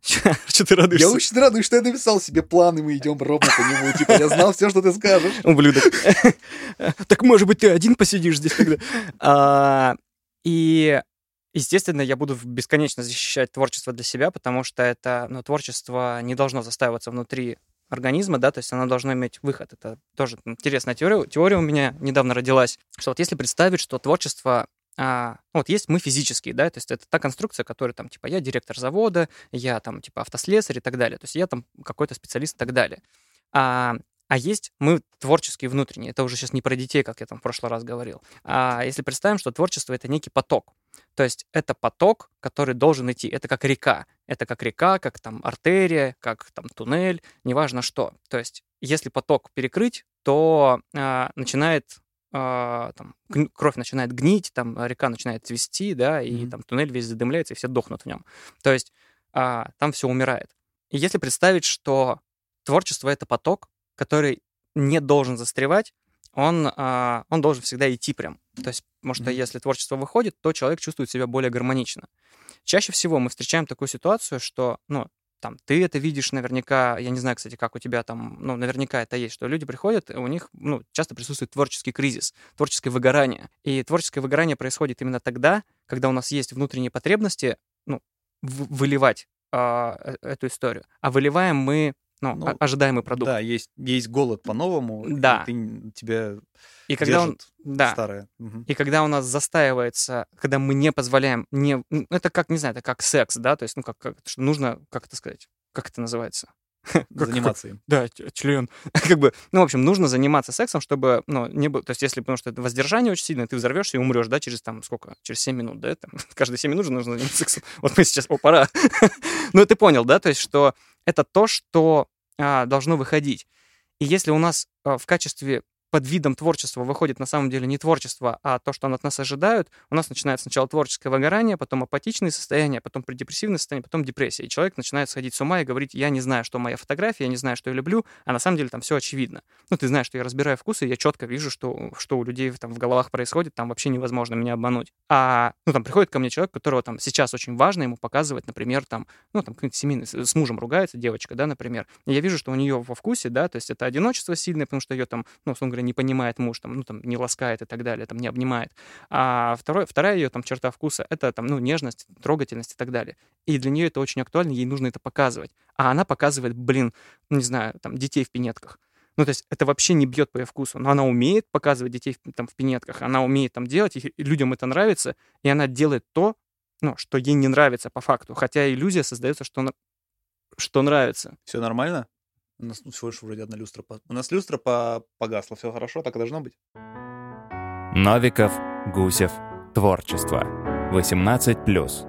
Что ты радуешься? Я очень радуюсь, что я написал себе план, и мы идем ровно по нему. Типа, я знал все, что ты скажешь. Ублюдок. Так, может быть, ты один посидишь здесь тогда? А, И, естественно, я буду бесконечно защищать творчество для себя, потому что это, ну, творчество не должно застаиваться внутри организма, да, то есть оно должно иметь выход. Это тоже интересная теория. Теория у меня недавно родилась, что вот если представить, что творчество а, ну, вот есть мы физические, да, то есть это та конструкция, которая там, типа, я директор завода, я там, типа, автослесарь и так далее, то есть я там какой-то специалист и так далее. А, а есть мы творческие внутренние. Это уже сейчас не про детей, как я там в прошлый раз говорил. А если представим, что творчество — это некий поток. То есть это поток, который должен идти. Это как река. Это как река, как там артерия, как там туннель, неважно что. То есть если поток перекрыть, то а, начинает а, там, кровь начинает гнить, там река начинает цвести, да, и Мгм. там туннель весь задымляется, и все дохнут в нем. То есть а, там все умирает. И если представить, что творчество — это поток, который не должен застревать, он, а, он должен всегда идти прям. То есть, потому что если творчество выходит, то человек чувствует себя более гармонично. Чаще всего мы встречаем такую ситуацию, что, ну, там, ты это видишь наверняка, я не знаю, кстати, как у тебя там, ну, наверняка это есть, что люди приходят, и у них, ну, часто присутствует творческий кризис, творческое выгорание. И творческое выгорание происходит именно тогда, когда у нас есть внутренние потребности, ну, выливать а, э- эту историю. А выливаем мы, ну, Ну, ожидаемый продукт. Да, есть, есть голод по-новому, и Да. ты, н- тебя и когда он, да, старое. Мгм. И когда у нас застаивается, когда мы не позволяем, не, это как, не знаю, это как секс, да, то есть, ну, как, как что нужно, как это сказать, как это называется? Заниматься им. Да, член. как бы, ну, в общем, нужно заниматься сексом, чтобы, ну, не было, то есть, если, потому что это воздержание очень сильное, ты взорвешься и умрешь, да, через там, сколько, через 7 минут, да, там, каждые 7 минут же нужно заниматься сексом. Вот мы сейчас, о, пора. ну, ты понял, да, то есть, что это то, что должно выходить. И если у нас а, в качестве под видом творчества выходит на самом деле не творчество, а то, что от нас ожидают, у нас начинается сначала творческое выгорание, потом апатичные состояния, потом предепрессивное состояние, потом депрессия. И человек начинает сходить с ума и говорить, я не знаю, что моя фотография, я не знаю, что я люблю, а на самом деле там все очевидно. Ну, ты знаешь, что я разбираю вкусы, я четко вижу, что, что у людей там в головах происходит, там вообще невозможно меня обмануть. А, ну, там приходит ко мне человек, которого там сейчас очень важно ему показывать, например, там, ну, там, какой-нибудь семейный, с мужем ругается девочка, да, например. И я вижу, что у нее во вкусе, да, то есть это одиночество сильное, потому что ее там, ну, условно говоря, не понимает муж, там, ну, там, не ласкает и так далее, там, не обнимает. А второй, вторая ее там черта вкуса — это там, ну, нежность, трогательность и так далее. И для нее это очень актуально, ей нужно это показывать. А она показывает, блин, ну, не знаю, там, детей в пинетках. Ну, то есть это вообще не бьет по ее вкусу. Но она умеет показывать детей там, в пинетках, она умеет там делать, и людям это нравится, и она делает то, ну, что ей не нравится по факту. Хотя иллюзия создается, что, на- что нравится. Все нормально? У нас ну, всего лишь вроде одна люстра. по- У нас люстра по... погасла. Все хорошо, так и должно быть. Новиков, Гусев, творчество. 18+.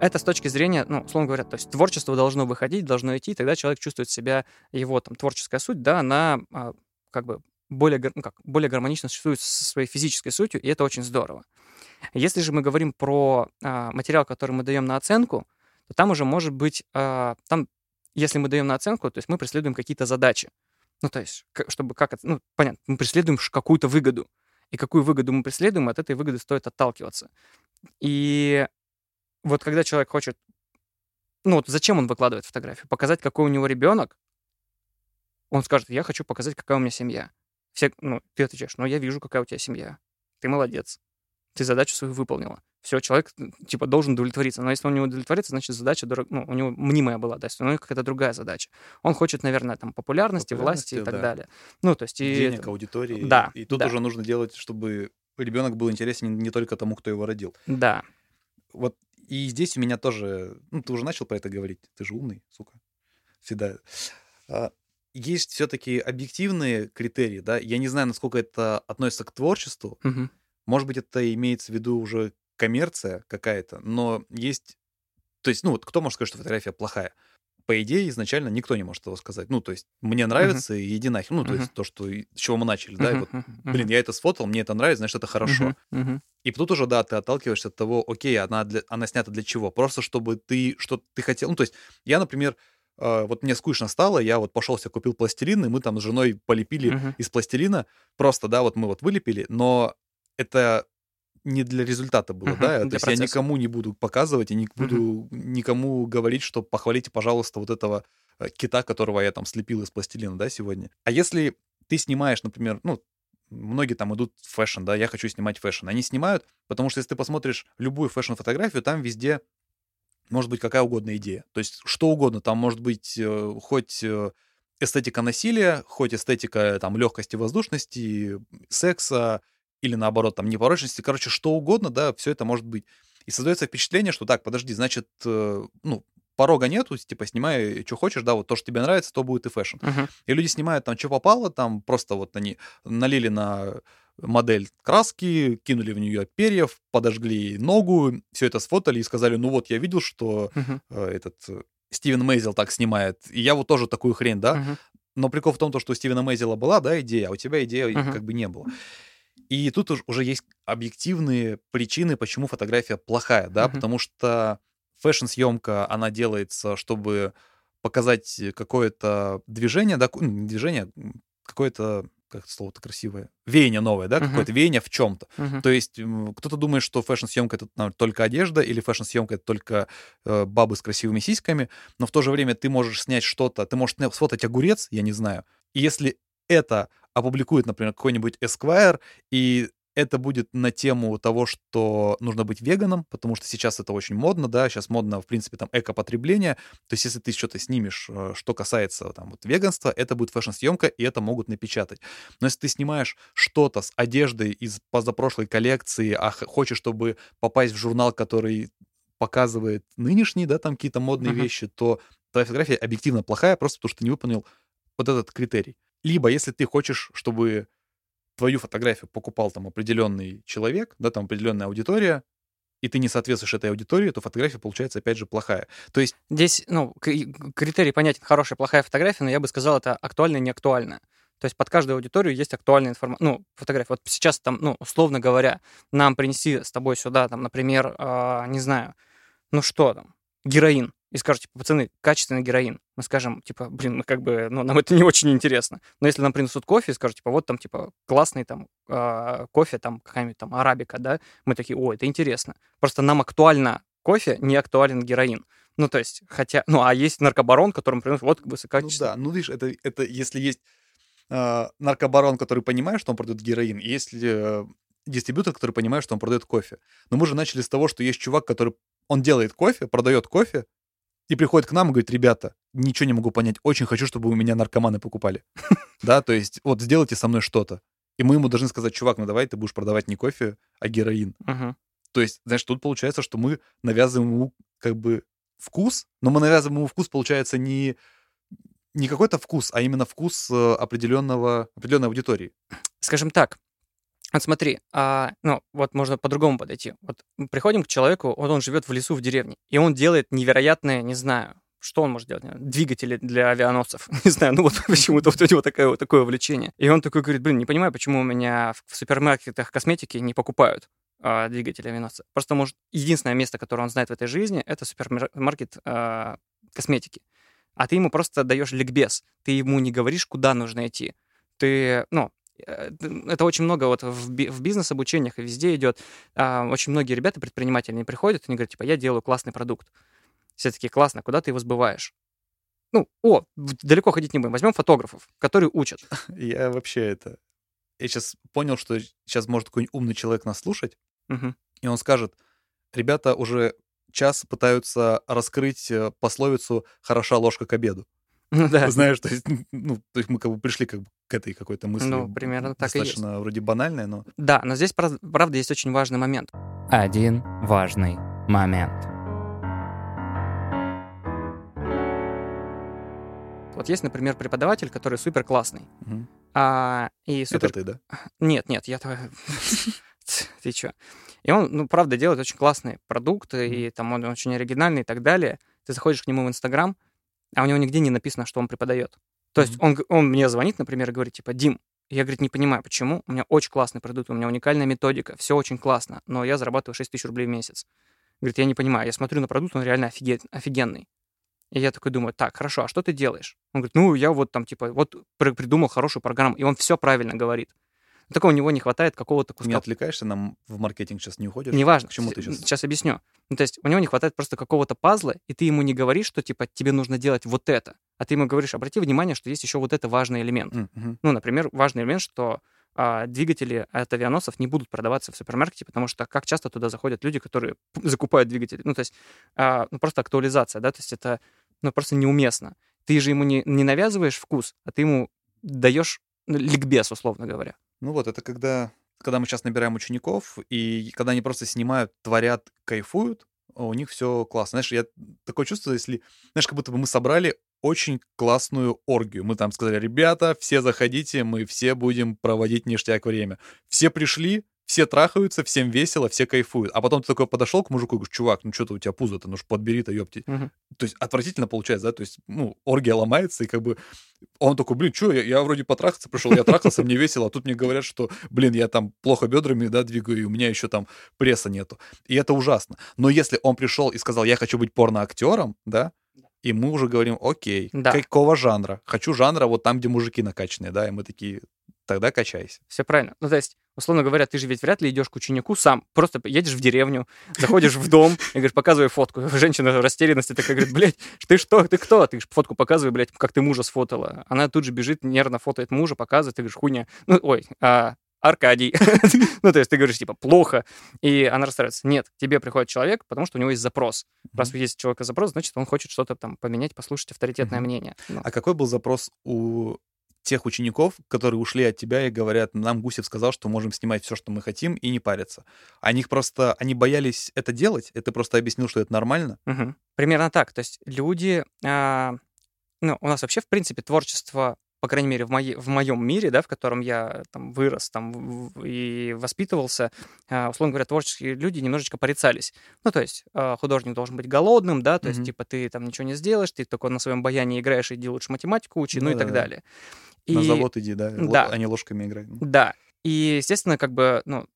Это с точки зрения, ну, условно говоря, то есть творчество должно выходить, должно идти, тогда человек чувствует себя, его там творческая суть, да, она а, как бы более, ну, как, более гармонично существует со своей физической сутью, и это очень здорово. Если же мы говорим про а, материал, который мы даем на оценку, то там уже может быть, а, там, если мы даем на оценку, то есть мы преследуем какие-то задачи. Ну, то есть, чтобы как ну, понятно, мы преследуем какую-то выгоду. И какую выгоду мы преследуем, от этой выгоды стоит отталкиваться. И вот когда человек хочет, ну вот зачем он выкладывает фотографию? Показать, какой у него ребенок? Он скажет, я хочу показать, какая у меня семья. Все, ну, ты отвечаешь, ну я вижу, какая у тебя семья. Ты молодец. Ты задачу свою выполнила. Все, человек, типа, должен удовлетвориться. Но если он не удовлетворится, значит, задача, дорог- ну, у него мнимая была, да, у него какая-то другая задача. Он хочет, наверное, там, популярности, власти и Популярности, так да. далее. Ну, то есть... И Денег, это- аудитории. Да, И тут да. уже нужно делать, чтобы ребенок был интересен не только тому, кто его родил. Да. Вот и здесь у меня тоже... Ну, ты уже начал про это говорить. Ты же умный, сука. Всегда. А, Есть все-таки объективные критерии, да. Я не знаю, насколько это относится к творчеству. Мгм. Может быть, это имеется в виду уже коммерция какая-то, но есть... То есть, ну, вот кто может сказать, что фотография плохая? По идее, изначально никто не может этого сказать. Ну, то есть, мне нравится, и иди нахер. Ну, то Мгм. есть, то, что, с чего мы начали, да, и вот, блин, я это сфотал, мне это нравится, значит, это хорошо. Мгм, мгм. И тут уже, да, ты отталкиваешься от того, окей, она, для, она снята для чего? Просто чтобы ты, что ты хотел. Ну, то есть, я, например, э, вот мне скучно стало, я вот пошел себе купил пластилин, и мы там с женой полепили Мгм. из пластилина. Просто, да, вот мы вот вылепили, но это не для результата было, Мгм, да, то есть я процесса. никому не буду показывать и не буду никому говорить, что похвалите, пожалуйста, вот этого э, кита, которого я там слепил из пластилина, да, сегодня. А если ты снимаешь, например, ну, многие там идут в fashion, да, я хочу снимать fashion. Они снимают, потому что если ты посмотришь любую fashion -фотографию, там везде может быть какая угодно идея. То есть что угодно. Там может быть э, хоть э, эстетика насилия, хоть эстетика э, там легкости, воздушности, секса или наоборот там непорочности. Короче, что угодно, да, все это может быть. И создается впечатление, что так, подожди, значит, э, ну, порога нету, типа, снимай, что хочешь, да, вот то, что тебе нравится, то будет и фэшн. Мгм. И люди снимают там, что попало, там просто вот они налили на модель краски, кинули в нее перьев, подожгли ногу, все это сфотали и сказали, ну вот, я видел, что Мгм. э, этот э, Стивен Мейзел так снимает, и я вот тоже такую хрень, да, Мгм. Но прикол в том, то, что у Стивена Мейзела была, да, идея, а у тебя идея Мгм. как бы не было. И тут уж- уже есть объективные причины, почему фотография плохая, да, Мгм. потому что фэшн-съемка, она делается, чтобы показать какое-то движение, да, ну, движение, какое-то, как это слово-то красивое, веяние новое, да, Мгм. какое-то веяние в чем-то. Мгм. То есть кто-то думает, что фэшн-съемка это наверное, только одежда, или фэшн-съемка это только э, бабы с красивыми сиськами, но в то же время ты можешь снять что-то, ты можешь сфотать огурец, я не знаю, и если это опубликует, например, какой-нибудь Esquire, и это будет на тему того, что нужно быть веганом, потому что сейчас это очень модно, да, сейчас модно, в принципе, там, экопотребление. То есть, если ты что-то снимешь, э, что касается там вот веганства, это будет фэшн-съемка, и это могут напечатать. Но если ты снимаешь что-то с одеждой из позапрошлой коллекции, а хочешь, чтобы попасть в журнал, который показывает нынешние, да, там какие-то модные Мгм. вещи, то твоя фотография объективно плохая, просто потому что ты не выполнил вот этот критерий. Либо, если ты хочешь, чтобы твою фотографию покупал там определенный человек, да, там определенная аудитория, и ты не соответствуешь этой аудитории, то фотография получается, опять же, плохая. То есть, Здесь, ну, кри- критерий понятен, хорошая, плохая фотография, но я бы сказал, это актуально и не актуально. То есть под каждую аудиторию есть актуальная информация, ну, фотография. Вот сейчас там, ну, условно говоря, нам принеси с тобой сюда, там, например, а, не знаю, ну что там, героин. И скажут, типа, пацаны, качественный героин. Мы скажем, типа, блин, мы как бы, ну, нам это не очень интересно. Но если нам принесут кофе и скажут, типа, вот там, типа, классный там а, кофе, там, какая-нибудь там арабика, да, мы такие, о, это интересно. Просто нам актуально кофе, не актуален героин. Ну, то есть, хотя, ну, а есть наркобарон, которым приносят, вот, как бы, ну высококачественный. да, ну видишь, это, это если есть э, наркобарон, который понимает, что он продает героин, и если э, дистрибьютор, который понимает, что он продает кофе. Но мы же начали с того, что есть чувак, который, он делает кофе, продает кофе, и приходит к нам и говорит, ребята, ничего не могу понять, очень хочу, чтобы у меня наркоманы покупали. Да, то есть вот сделайте со мной что-то. И мы ему должны сказать, чувак, ну давай ты будешь продавать не кофе, а героин. То есть, знаешь, тут получается, что мы навязываем ему как бы вкус, но мы навязываем ему вкус, получается, не, не какой-то вкус, а именно вкус э, определенного, определенной аудитории. Скажем так, вот смотри, а, ну, вот можно по-другому подойти. Вот приходим к человеку, вот он живет в лесу, в деревне, и он делает невероятное, не знаю, что он может делать? Двигатели для авианосцев. Не знаю, ну вот почему-то вот у него такое, вот такое увлечение. И он такой говорит, блин, не понимаю, почему у меня в, супермаркетах косметики не покупают а, двигатели авианосца. Просто, может, единственное место, которое он знает в этой жизни, это супермаркет а, косметики. А ты ему просто даешь ликбез. Ты ему не говоришь, куда нужно идти. Ты, ну, э, это очень много вот в, би- в бизнес-обучениях и везде идет. А, очень многие ребята, предприниматели, они приходят, они говорят, типа, я делаю классный продукт. Все таки классно, куда ты его сбываешь? Ну, о, далеко ходить не будем. Возьмем фотографов, которые учат. Я вообще это... Я сейчас понял, что сейчас может какой-нибудь умный человек нас слушать, Мгм. и он скажет, ребята уже час пытаются раскрыть э, пословицу «хороша ложка к обеду». Ну да. Знаешь, то есть, ну, то есть мы как бы пришли как бы к этой какой-то мысли. Ну, примерно так и есть. Достаточно вроде банальной, но... Да, но здесь, прав- правда, есть очень важный момент. Один важный момент. Вот есть, например, преподаватель, который супер классный. Мгм. А, и супер Это ты, да? Нет, нет, я Ты чё? И он, ну, правда, делает очень классные продукты, и там он очень оригинальный и так далее. Ты заходишь к нему в Инстаграм, а у него нигде не написано, что он преподает. То есть он, он мне звонит, например, и говорит, типа, Дим, я, говорит, не понимаю, почему. У меня очень классный продукт, у меня уникальная методика, все очень классно, но я зарабатываю 6 тысяч рублей в месяц. Говорит, я не понимаю, я смотрю на продукт, он реально офиге- офигенный. И я такой думаю, так, хорошо, а что ты делаешь? Он говорит, ну, я вот там, типа, вот пр- придумал хорошую программу, и он все правильно говорит. Только у него не хватает какого-то Ты не куска отвлекаешься, нам в маркетинг сейчас не уходишь? Неважно. К чему ты сейчас? Сейчас объясню. Ну, то есть у него не хватает просто какого-то пазла, и ты ему не говоришь, что, типа, тебе нужно делать вот это. А ты ему говоришь, обрати внимание, что есть еще вот это важный элемент. Ну, например, важный элемент, что а, двигатели от авианосцев не будут продаваться в супермаркете, потому что как часто туда заходят люди, которые закупают двигатели. Ну, то есть а, ну, просто актуализация, да, то есть это ну, просто неуместно. Ты же ему не, не навязываешь вкус, а ты ему даешь ну, ликбез, условно говоря. Ну вот, это когда, когда мы сейчас набираем учеников, и когда они просто снимают, творят, кайфуют, у них все классно. Знаешь, я такое чувство, если, знаешь, как будто бы мы собрали очень классную оргию. Мы там сказали, ребята, все заходите, мы все будем проводить ништяк время. Все пришли, все трахаются, всем весело, все кайфуют. А потом ты такой подошел к мужику и говоришь, чувак, ну что-то у тебя пузо-то, ну ж подбери-то, ёпти. Мгм. То есть отвратительно получается, да? То есть, ну, оргия ломается, и как бы он такой, блин, что, я, я вроде потрахаться пришел, я трахался, мне весело, а тут мне говорят, что, блин, я там плохо бедрами, да, двигаю, и у меня еще там пресса нету. И это ужасно. Но если он пришел и сказал, я хочу быть порноактером, да, и мы уже говорим, окей, Да. какого жанра? Хочу жанра вот там, где мужики накачанные, да, и мы такие, тогда качайся. Все правильно. Ну, то есть, условно говоря, ты же ведь вряд ли идешь к ученику сам. Просто едешь в деревню, заходишь в дом и говоришь, показывай фотку. Женщина в растерянности такая говорит, блядь, ты что, ты кто? Ты говоришь, фотку показывай, блядь, как ты мужа сфотала. Она тут же бежит, нервно фотоет мужа, показывает, ты говоришь, хуйня. Ну, ой, а, Аркадий. ну, то есть ты говоришь, типа, плохо. И она расстраивается. Нет, тебе приходит человек, потому что у него есть запрос. Раз есть у человека запрос, значит, он хочет что-то там поменять, послушать авторитетное мнение. Ну, А какой был запрос у тех учеников, которые ушли от тебя и говорят, нам Гусев сказал, что можем снимать все, что мы хотим, и не париться. Они просто, они боялись это делать, и ты просто объяснил, что это нормально. Мгм. Примерно так. То есть люди, а, ну, у нас вообще, в принципе, творчество, по крайней мере, в, моей, в моем мире, да, в котором я там вырос там, в- и воспитывался, а, условно говоря, творческие люди немножечко порицались. Ну, то есть а, художник должен быть голодным, да, то есть, Мгм. типа, ты там ничего не сделаешь, ты только на своем баяне играешь, иди лучше математику учи, ну и так Да-да-да. далее. На И- завод иди, да, да. они ложками играют. да. И, естественно, как бы, ну,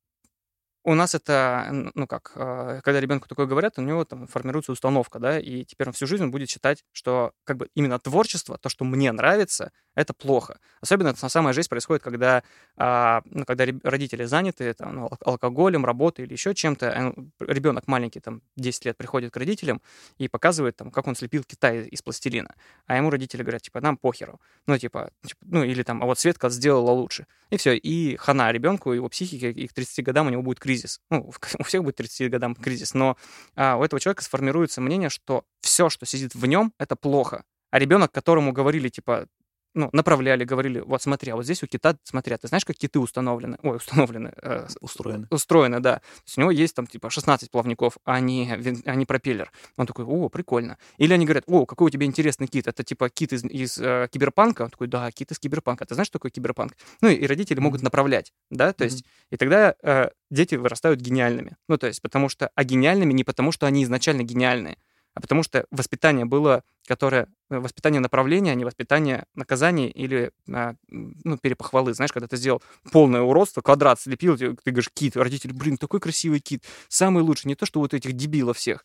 у нас это, ну как, э, когда ребенку такое говорят, у него там формируется установка, да, и теперь он всю жизнь будет считать, что как бы именно творчество, то, что мне нравится, это плохо. Особенно это самая жизнь происходит, когда, а, ну, когда родители заняты там, ну, ал- алкоголем, работой или еще чем-то. Ребенок маленький, там, 10 лет, приходит к родителям и показывает, там, как он слепил Китай из пластилина. А ему родители говорят, типа, нам похеру. Ну, типа, типа, ну, или там, а вот Светка сделала лучше. И все, и хана ребенку, его психике, и к 30 годам у него будет кризис. Ну, у всех будет к 30 годам кризис, но а, у этого человека сформируется мнение, что все, что сидит в нем, это плохо. А ребенок, которому говорили, типа, ну, направляли, говорили, вот смотри, а вот здесь у кита, смотри, а ты знаешь, как киты установлены? Ой, установлены. э, Устроены. Устроены, да. То есть у него есть там, типа, 16 плавников, а не, а не пропеллер. Он такой, о, прикольно. Или они говорят, о, какой у тебя интересный кит. Это, типа, кит из, из э, киберпанка? Он такой, да, кит из киберпанка. Ты знаешь, что такое киберпанк? Ну, и, родители могут Мгм. направлять, да, то Мгм. есть, и тогда э, дети вырастают гениальными. Ну, то есть, потому что, а гениальными не потому, что они изначально гениальные, а потому что воспитание было, которое, э, воспитание направления, а не воспитание наказания или, а, ну, перепохвалы. Знаешь, когда ты сделал полное уродство, квадрат слепил, ты ты говоришь, кит, родители, блин, такой красивый кит, самый лучший, не то, что вот этих дебилов всех.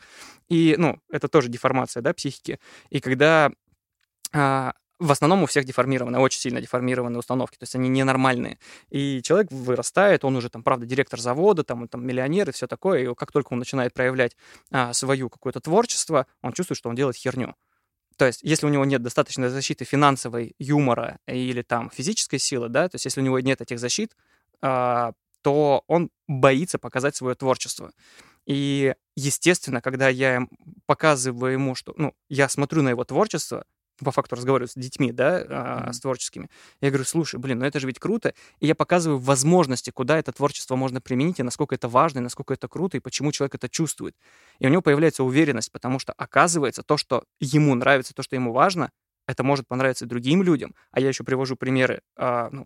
И, ну, это тоже деформация, да, психики. И когда а, в основном у всех деформированы, очень сильно деформированные установки, то есть они ненормальные. И человек вырастает, он уже там, правда, директор завода, там, там миллионер и все такое, и как только он начинает проявлять а, свою какое-то творчество, он чувствует, что он делает херню. То есть, если у него нет достаточной защиты финансовой, юмора или там физической силы, да, то есть если у него нет этих защит, а, то он боится показать свое творчество. И, естественно, когда я показываю ему, что, ну, я смотрю на его творчество, по факту разговариваю с детьми, да, Мгм. с творческими, я говорю, слушай, блин, ну это же ведь круто, и я показываю возможности, куда это творчество можно применить, и насколько это важно, и насколько это круто, и почему человек это чувствует. И у него появляется уверенность, потому что, оказывается, то, что ему нравится, то, что ему важно, это может понравиться другим людям. А я еще привожу примеры, а, ну,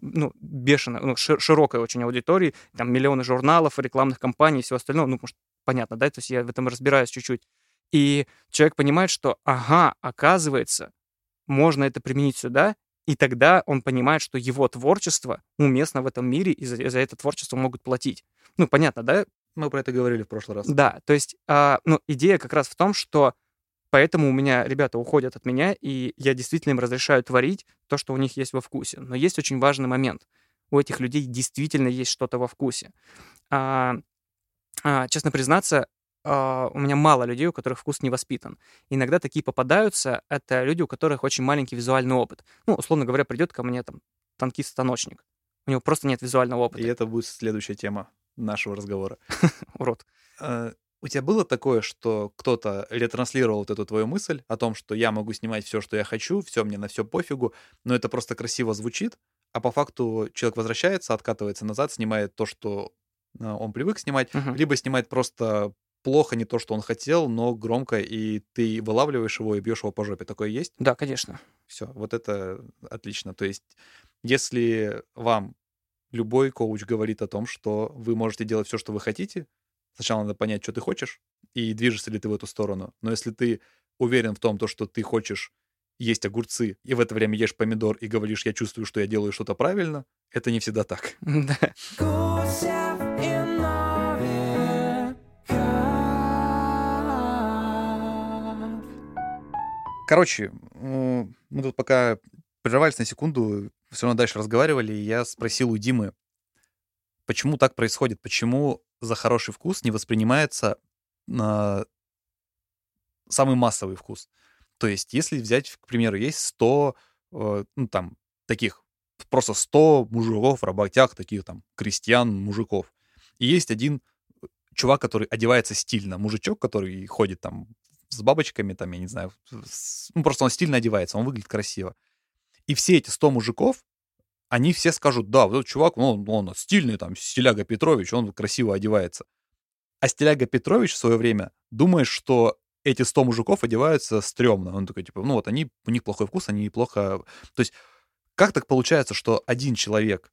ну, бешено, ну, ши- широкой очень аудитории, там миллионы журналов, рекламных кампаний и все остальное, ну, может, понятно, да, то есть я в этом разбираюсь чуть-чуть. И человек понимает, что, ага, оказывается, можно это применить сюда, и тогда он понимает, что его творчество уместно в этом мире, и за, за это творчество могут платить. Ну, понятно, да? Мы про это говорили в прошлый раз. Да, то есть, а, ну, идея как раз в том, что поэтому у меня ребята уходят от меня, и я действительно им разрешаю творить то, что у них есть во вкусе. Но есть очень важный момент. У этих людей действительно есть что-то во вкусе. А, а, честно признаться, а, у меня мало людей, у которых вкус не воспитан. Иногда такие попадаются, это люди, у которых очень маленький визуальный опыт. Ну, условно говоря, придет ко мне там танкист-станочник. У него просто нет визуального опыта. И это будет следующая тема нашего разговора. Урод. Э, У тебя было такое, что кто-то ретранслировал вот эту твою мысль о том, что я могу снимать все, что я хочу, все мне на все пофигу, но это просто красиво звучит, а по факту человек возвращается, откатывается назад, снимает то, что э, он привык снимать, Мгм. либо снимает просто плохо не то, что он хотел, но громко, и ты вылавливаешь его и бьешь его по жопе. Такое есть? Да, конечно. Все, вот это отлично. То есть, если вам любой коуч говорит о том, что вы можете делать все, что вы хотите. Сначала надо понять, что ты хочешь, и движешься ли ты в эту сторону. Но если ты уверен в том, то, что ты хочешь есть огурцы, и в это время ешь помидор и говоришь, я чувствую, что я делаю что-то правильно, это не всегда так. Да. Короче, м, мы тут пока прервались на секунду, все равно дальше разговаривали, и я спросил у Димы, почему так происходит, почему за хороший вкус не воспринимается а, самый массовый вкус. То есть, если взять, к примеру, есть 100, э, ну, там, таких, просто 100 мужиков, работяг, таких там, крестьян, мужиков. И есть один э, чувак, который одевается стильно, мужичок, который ходит там с бабочками, там, я не знаю, с- ну, просто он стильно одевается, он выглядит красиво. И все эти 100 мужиков, они все скажут, да, вот этот чувак, ну, он, он стильный, там, Стиляга Петрович, он красиво одевается. А Стиляга Петрович в свое время думает, что эти 100 мужиков одеваются стрёмно. Он такой, типа, ну вот они, у них плохой вкус, они плохо... То есть как так получается, что один человек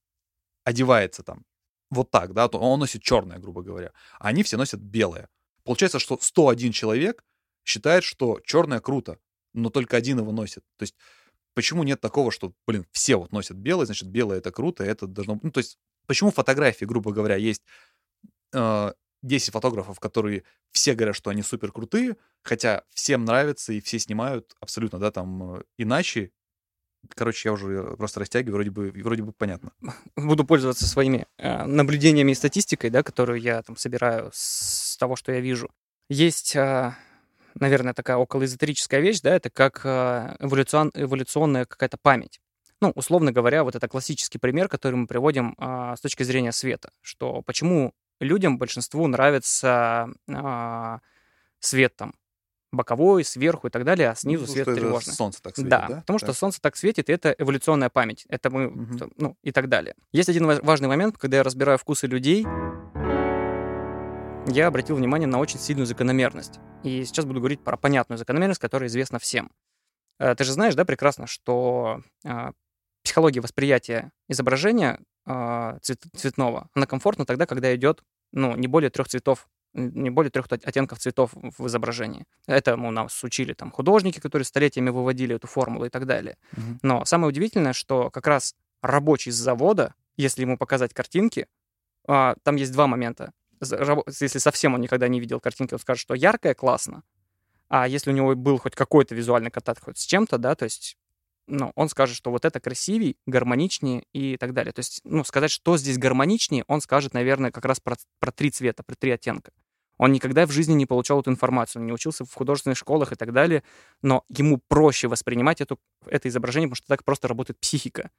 одевается там вот так, да, он носит черное, грубо говоря, а они все носят белое. Получается, что 101 человек считает, что черное круто, но только один его носит. То есть почему нет такого, что, блин, все вот носят белое, значит, белое это круто, и это должно... Ну, то есть почему фотографии, грубо говоря, есть э, 10 фотографов, которые все говорят, что они супер крутые, хотя всем нравится и все снимают абсолютно, да, там э, иначе. Короче, я уже просто растягиваю, вроде бы, вроде бы понятно. Буду пользоваться своими э, наблюдениями и статистикой, да, которую я там собираю с того, что я вижу. Есть, э, наверное, такая околоэзотерическая вещь, да, это как э, эволюцион- эволюционная какая-то память. Ну, условно говоря, вот это классический пример, который мы приводим э, с точки зрения света, что почему людям, большинству нравится э, свет там боковой, сверху и так далее, а снизу Ну, свет что тревожный. Солнце так светит, да, да? потому что Так. солнце так светит, и это эволюционная память. Это мы, т- ну, и так далее. Есть один ва- важный момент, когда я разбираю вкусы людей, я обратил внимание на очень сильную закономерность. И сейчас буду говорить про понятную закономерность, которая известна всем. Э, Ты же знаешь, да, прекрасно, что а, психология восприятия изображения а, цвет- цветного, она комфортна тогда, когда идет, ну, не более трех цветов не более трех от- оттенков цветов в изображении. Это ну, нас учили там художники, которые столетиями выводили эту формулу и так далее. Мгм. Но самое удивительное, что как раз рабочий с завода, если ему показать картинки, а, там есть два момента. Если совсем он никогда не видел картинки, он скажет, что яркое, классно. А если у него был хоть какой-то визуальный контакт хоть с чем-то, да, то есть ну, он скажет, что вот это красивее, гармоничнее и так далее. То есть, ну, сказать, что здесь гармоничнее, он скажет, наверное, как раз про, про три цвета, про три оттенка. Он никогда в жизни не получал эту информацию, он не учился в художественных школах и так далее, но ему проще воспринимать эту, это изображение, потому что так просто работает психика.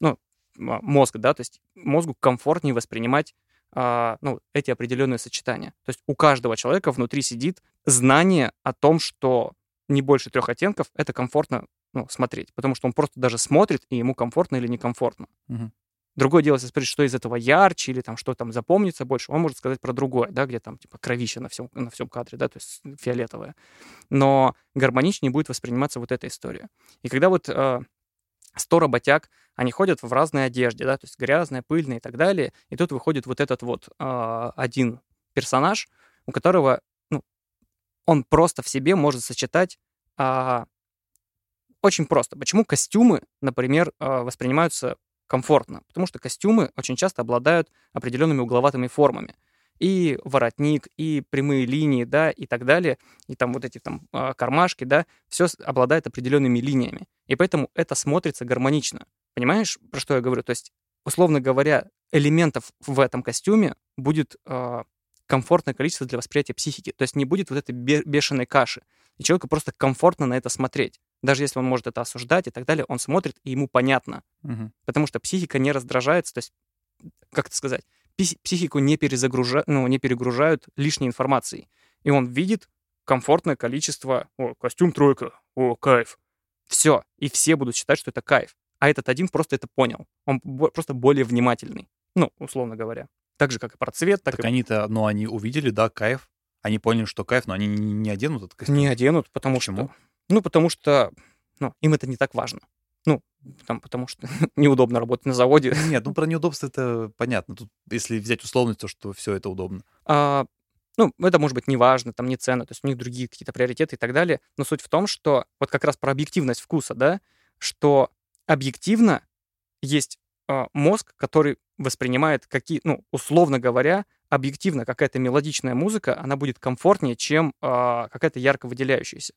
Ну, м- мозг, да, то есть мозгу комфортнее воспринимать а, ну, эти определенные сочетания. То есть у каждого человека внутри сидит знание о том, что не больше трех оттенков это комфортно ну, смотреть, потому что он просто даже смотрит, и ему комфортно или некомфортно. Мгм. Другое дело, если спросить, что из этого ярче, или там что там запомнится больше, он может сказать про другое, да, где там типа кровище на всем, на всем кадре, да, то есть фиолетовое. Но гармоничнее будет восприниматься вот эта история. И когда вот э, 100 работяг, они ходят в разной одежде, да, то есть грязная, пыльная и так далее, и тут выходит вот этот вот э, один персонаж, у которого, ну, он просто в себе может сочетать а, очень просто. Почему костюмы, например, а, воспринимаются комфортно? Потому что костюмы очень часто обладают определенными угловатыми формами. И воротник, и прямые линии, да, и так далее, и там вот эти там а, кармашки, да, все обладает определенными линиями. И поэтому это смотрится гармонично. Понимаешь, про что я говорю? То есть, условно говоря, элементов в этом костюме будет а, комфортное количество для восприятия психики. То есть не будет вот этой бе- бешеной каши. И человеку просто комфортно на это смотреть. Даже если он может это осуждать и так далее, он смотрит, и ему понятно. Мгм. Потому что психика не раздражается. То есть, как это сказать, психику не, перезагружа... ну, не перегружают лишней информацией. И он видит комфортное количество, о, костюм тройка, о, кайф. Все. И все будут считать, что это кайф. А этот один просто это понял. Он бо- просто более внимательный. Ну, условно говоря. Так же, как и про цвет, так, Так и они-то, ну, они увидели, да, кайф. Они поняли, что кайф, но они не, не оденут этот костюм. не оденут, потому Почему? что... Ну, потому что ну, им это не так важно. Ну, там, потому что неудобно работать на заводе. Нет, ну про неудобство это понятно. Тут, если взять условность, то что все это удобно. А, ну, это может быть не важно, там не ценно, то есть у них другие какие-то приоритеты и так далее. Но суть в том, что вот как раз про объективность вкуса, да, что объективно есть а, мозг, который воспринимает какие, ну, условно говоря, объективно какая-то мелодичная музыка, она будет комфортнее, чем а, какая-то ярко выделяющаяся.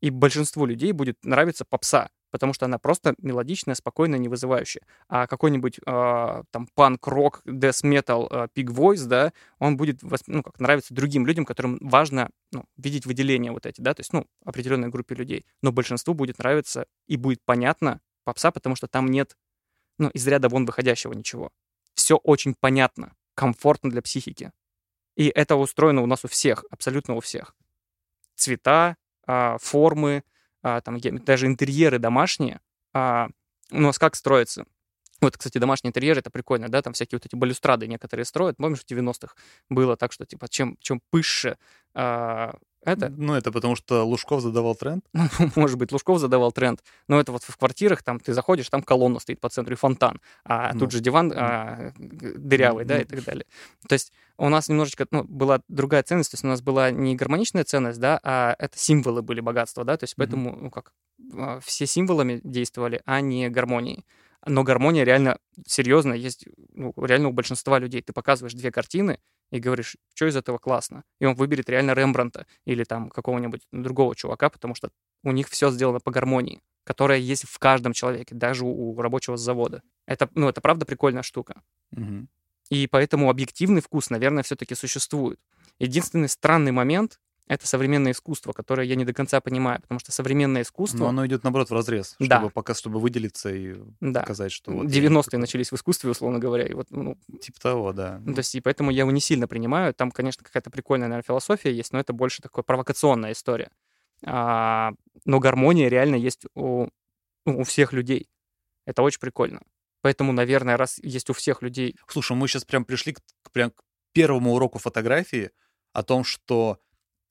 И большинству людей будет нравиться попса, потому что она просто мелодичная, спокойная, не вызывающая. А какой-нибудь а, там панк-рок, death metal, а, voice, да, он будет ну, как нравиться другим людям, которым важно ну, видеть выделения вот эти, да, то есть, ну, определенной группе людей. Но большинству будет нравиться и будет понятно попса, потому что там нет, ну, из ряда вон выходящего ничего. Все очень понятно, комфортно для психики. И это устроено у нас у всех, абсолютно у всех. Цвета, а, формы, а, там даже интерьеры домашние. а, у нас как строятся? Вот, кстати, домашний интерьер это прикольно, да, там всякие вот эти балюстрады некоторые строят. Помнишь, в 90-х было так, что типа чем, чем пыше а, это, Ну, это потому что Лужков задавал тренд. ну, может быть, Лужков задавал тренд, но это вот в квартирах, там ты заходишь, там колонна стоит по центру и фонтан, а Ну, тут же диван а, дырявый, да, и ну. так далее. То есть у нас немножечко, ну, была другая ценность, то есть у нас была не гармоничная ценность, да, а это символы были богатства, да, то есть поэтому, ну, как, а, все символами действовали, а не гармонией. Но гармония реально серьезно есть, ну, реально у большинства людей. Ты показываешь две картины и говоришь, что из этого классно. И он выберет реально Рембранта или там какого-нибудь другого чувака, потому что у них все сделано по гармонии, которая есть в каждом человеке, даже у, рабочего с завода. Это, ну, это правда прикольная штука. Мгм. И поэтому объективный вкус, наверное, все-таки существует. Единственный странный момент — это современное искусство, которое я не до конца понимаю, потому что современное искусство... Но оно идет, наоборот, в разрез, Да. чтобы, пока, чтобы выделиться и да, показать, что вот... 90-е начались в искусстве, условно говоря, и вот, ну, Типа того, да. Ну, то есть, и поэтому я его не сильно принимаю. Там, конечно, какая-то прикольная, наверное, философия есть, но это больше такая провокационная история. А, но гармония реально есть у, ну, у всех людей. Это очень прикольно. Поэтому, наверное, раз есть у всех людей... Слушай, мы сейчас прям пришли к, к прям к первому уроку фотографии о том, что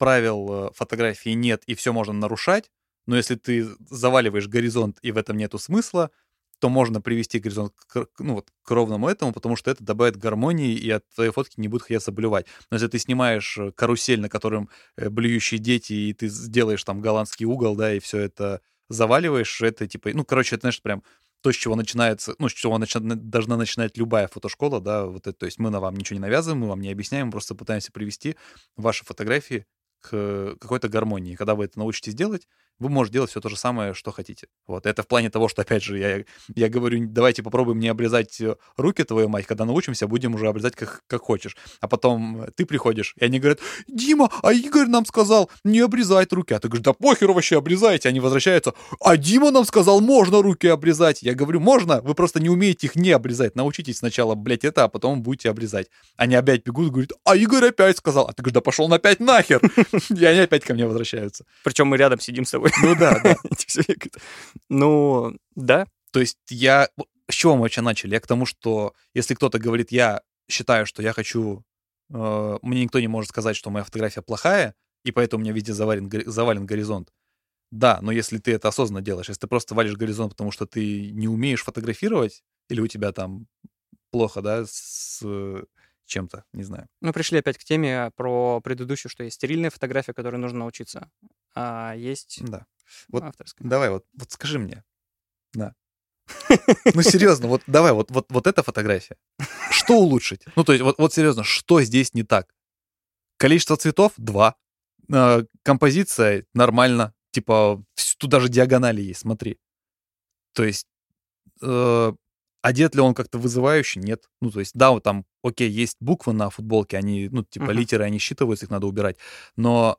правил э, фотографии нет и все можно нарушать, но если ты заваливаешь горизонт и в этом нету смысла, то можно привести горизонт к, ну, вот, к ровному этому, потому что это добавит гармонии, и от твоей фотки не будут хотеться блювать. Но если ты снимаешь э, карусель, на котором э, блюющие дети, и ты сделаешь там голландский угол, да, и все это заваливаешь, это типа, ну, короче, это, знаешь, прям то, с чего начинается, ну, с чего начи- должна начинать любая фотошкола, да, вот это, то есть мы на вам ничего не навязываем, мы вам не объясняем, мы просто пытаемся привести ваши фотографии к какой-то гармонии. Когда вы это научитесь делать, вы можете делать все то же самое, что хотите. Вот, это в плане того, что, опять же, я, я говорю, давайте попробуем не обрезать э, руки, твою мать, когда научимся, будем уже обрезать как, как хочешь. А потом ты приходишь, и они говорят, Дима, а Игорь нам сказал не обрезать руки. А ты говоришь, да похер вообще обрезайте. Они возвращаются, а Дима нам сказал, можно руки обрезать. Я говорю, можно, вы просто не умеете их не обрезать. Научитесь сначала, блядь, это, а потом будете обрезать. Они опять бегут говорят, а Игорь опять сказал. А ты говоришь, да пошел на опять нахер. И они опять ко мне возвращаются. Причем мы рядом сидим с тобой. Ну да, да. Эти все бегают. Ну, да. То есть я... С чего мы вообще начали? Я к тому, что если кто-то говорит, я считаю, что я хочу... э, мне никто не может сказать, что моя фотография плохая, и поэтому у меня везде завален, завален горизонт. Да, но если ты это осознанно делаешь, если ты просто валишь горизонт, потому что ты не умеешь фотографировать, или у тебя там плохо, да, с чем-то, не знаю. Мы пришли опять к теме про предыдущую, что есть стерильная фотография, которой нужно научиться, а есть Да. Вот авторская. Давай, вот, вот скажи мне. Да. Ну, серьезно, вот давай, вот, вот, вот эта фотография. Что улучшить? Ну, то есть, вот, вот серьезно, что здесь не так? Количество цветов — два. Э, композиция — нормально. Типа, тут даже диагонали есть, смотри. То есть, э, одет ли он как-то вызывающе? Нет. Ну, то есть, да, вот там, окей, есть буквы на футболке, они, ну, типа, Мгм. литеры, они считываются, их надо убирать. Но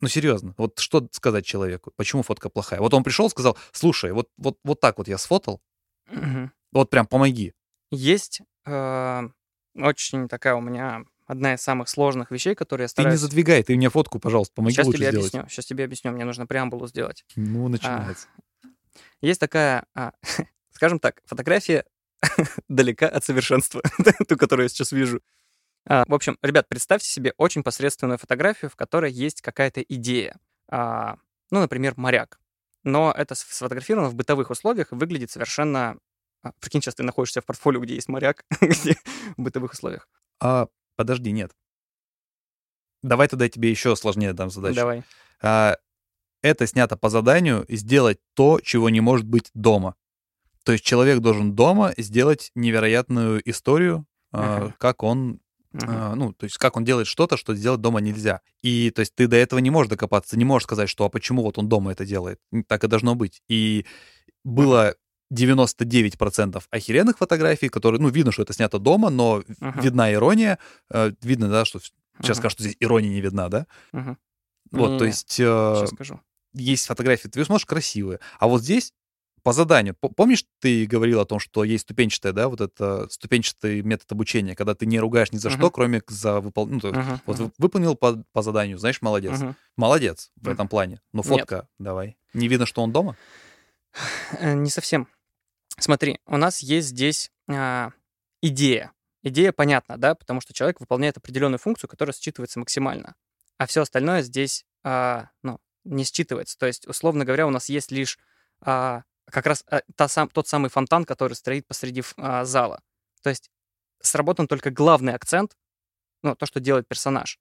ну, серьезно, вот что сказать человеку? Почему фотка плохая? Вот он пришел, сказал, слушай, вот, вот, вот так вот я сфотал, Мгм. вот прям помоги. Есть э, очень такая у меня одна из самых сложных вещей, которые я Ты не стараюсь... задвигай, ты мне фотку, пожалуйста, помоги Сейчас лучше тебе сделать. объясню. Сейчас тебе объясню. Мне нужно преамбулу сделать. Ну, начинается. Есть такая, а, скажем так, фотография далека от совершенства, ту, которую я сейчас вижу. А, В общем, ребят, представьте себе очень посредственную фотографию, в которой есть какая-то идея. А, Ну, например, моряк. но это сфотографировано в бытовых условиях и выглядит совершенно... а, Прикинь, сейчас ты находишься в портфолио, где есть моряк, где в бытовых условиях. А, подожди, нет. Давай тогда я тебе еще сложнее дам задачу. Давай. А, это снято по заданию сделать то, чего не может быть дома. То есть человек должен дома сделать невероятную историю, Ага. как он, А, ну, то есть как он делает что-то, что сделать дома нельзя. И то есть ты до этого не можешь докопаться, не можешь сказать, что а почему вот он дома это делает. Так и должно быть. И было 99% охеренных фотографий, которые, ну, видно, что это снято дома, но Мгм. видна ирония, э, видно, да, что сейчас Мгм. скажу, что здесь ирония не видна, да? Мгм. Вот, то Не-не-не, есть э, Сейчас скажу. есть фотографии, ты смотришь красивые, а вот здесь по заданию. Помнишь, ты говорил о том, что есть ступенчатая, да, вот это ступенчатый метод обучения, когда ты не ругаешь ни за Мгм. что, кроме за выполнение. Ну, то Мгм, вот вы- выполнил по, по заданию, знаешь, молодец. мгм. Молодец в Мгм. этом плане. Но Нет. фотка давай. Не видно, что он дома? Э, Не совсем. Смотри, у нас есть здесь а, идея. Идея понятна, да, потому что человек выполняет определенную функцию, которая считывается максимально, а все остальное здесь, а, ну, не считывается. То есть, условно говоря, у нас есть лишь а, как раз а, та сам, тот самый фонтан, который стоит посреди а, зала. То есть сработан только главный акцент, ну, то, что делает персонаж.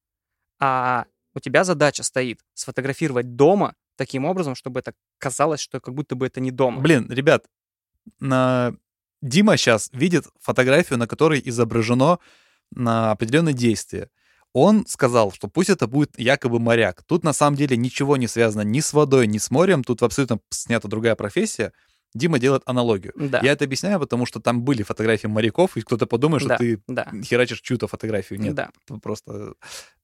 А у тебя задача стоит сфотографировать дома таким образом, чтобы это казалось, что как будто бы это не дома. Блин, ребят, на... Дима сейчас видит фотографию, на которой изображено на определенное действие. Он сказал, что пусть это будет якобы моряк. Тут на самом деле ничего не связано ни с водой, ни с морем. Тут абсолютно снята другая профессия. Дима делает аналогию. Да. Я это объясняю, потому что там были фотографии моряков, и кто-то подумает, что Да, ты да. херачишь чью-то фотографию. Нет, Да. просто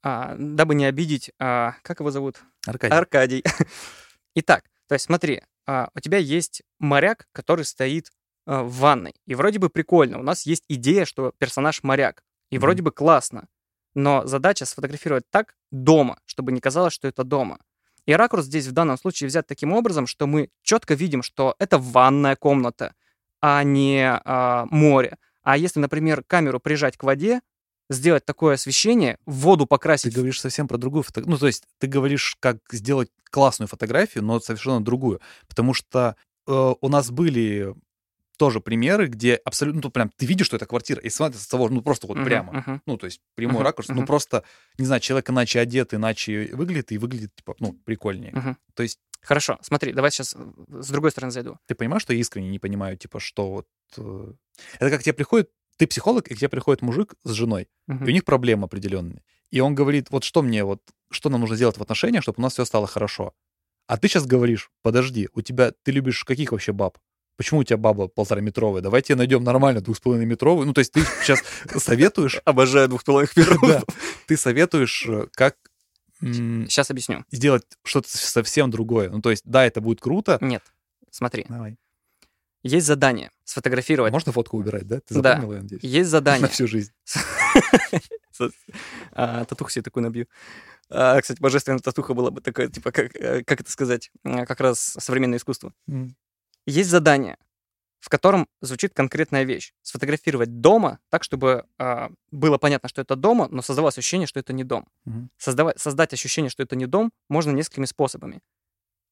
А, дабы не обидеть, а, как его зовут? Аркадий. Аркадий. Итак, то есть смотри, а, у тебя есть моряк, который стоит а, в ванной. И вроде бы прикольно. У нас есть идея, что персонаж моряк. И Мгм. вроде бы классно. Но задача сфотографировать так дома, чтобы не казалось, что это дома. И ракурс здесь в данном случае взят таким образом, что мы четко видим, что это ванная комната, а не а, море. А если, например, камеру прижать к воде, сделать такое освещение, воду Ты покрасить говоришь совсем про другую фотографию. Ну, то есть ты говоришь, как сделать классную фотографию, но совершенно другую. Потому что э, у нас были тоже примеры, где абсолютно, ну, прям, ты видишь, что это квартира, и смотришь с того, ну, просто вот Мгм, прямо. мгм. Ну, то есть прямой Мгм, ракурс, ну, мгм. просто, не знаю, человек иначе одет, иначе выглядит, и выглядит, типа, ну, прикольнее. Мгм. То есть Хорошо, смотри, давай сейчас с другой стороны зайду. ты понимаешь, что я искренне не понимаю, типа, что вот... э, Это как тебе приходит, ты психолог, и к тебе приходит мужик с женой, Мгм. и у них проблемы определенные. И он говорит, вот что мне, вот, что нам нужно сделать в отношениях, чтобы у нас все стало хорошо. А ты сейчас говоришь, подожди, у тебя, ты любишь каких вообще баб? Почему у тебя баба полтора метровая? Давайте найдем нормально двух с половиной метровую. Ну, то есть ты сейчас советуешь, Обожаю двух половых да, ты советуешь, э, как Сейчас объясню. сделать что-то совсем другое. Ну, то есть, да, это будет круто. Нет, смотри, Давай. есть задание сфотографировать. Можно фотку убирать, да? Ты Да. запомнила, я надеюсь? Есть На задание. всю жизнь. А, Татуху себе такую набью. А, Кстати, божественная татуха была бы такая, типа, как, э, как это сказать, как раз современное искусство. Есть задание, в котором звучит конкретная вещь. Сфотографировать дома так, чтобы а, было понятно, что это дома, но создавалось ощущение, что это не дом. Мгм. Создавать, создать ощущение, что это не дом, можно несколькими способами.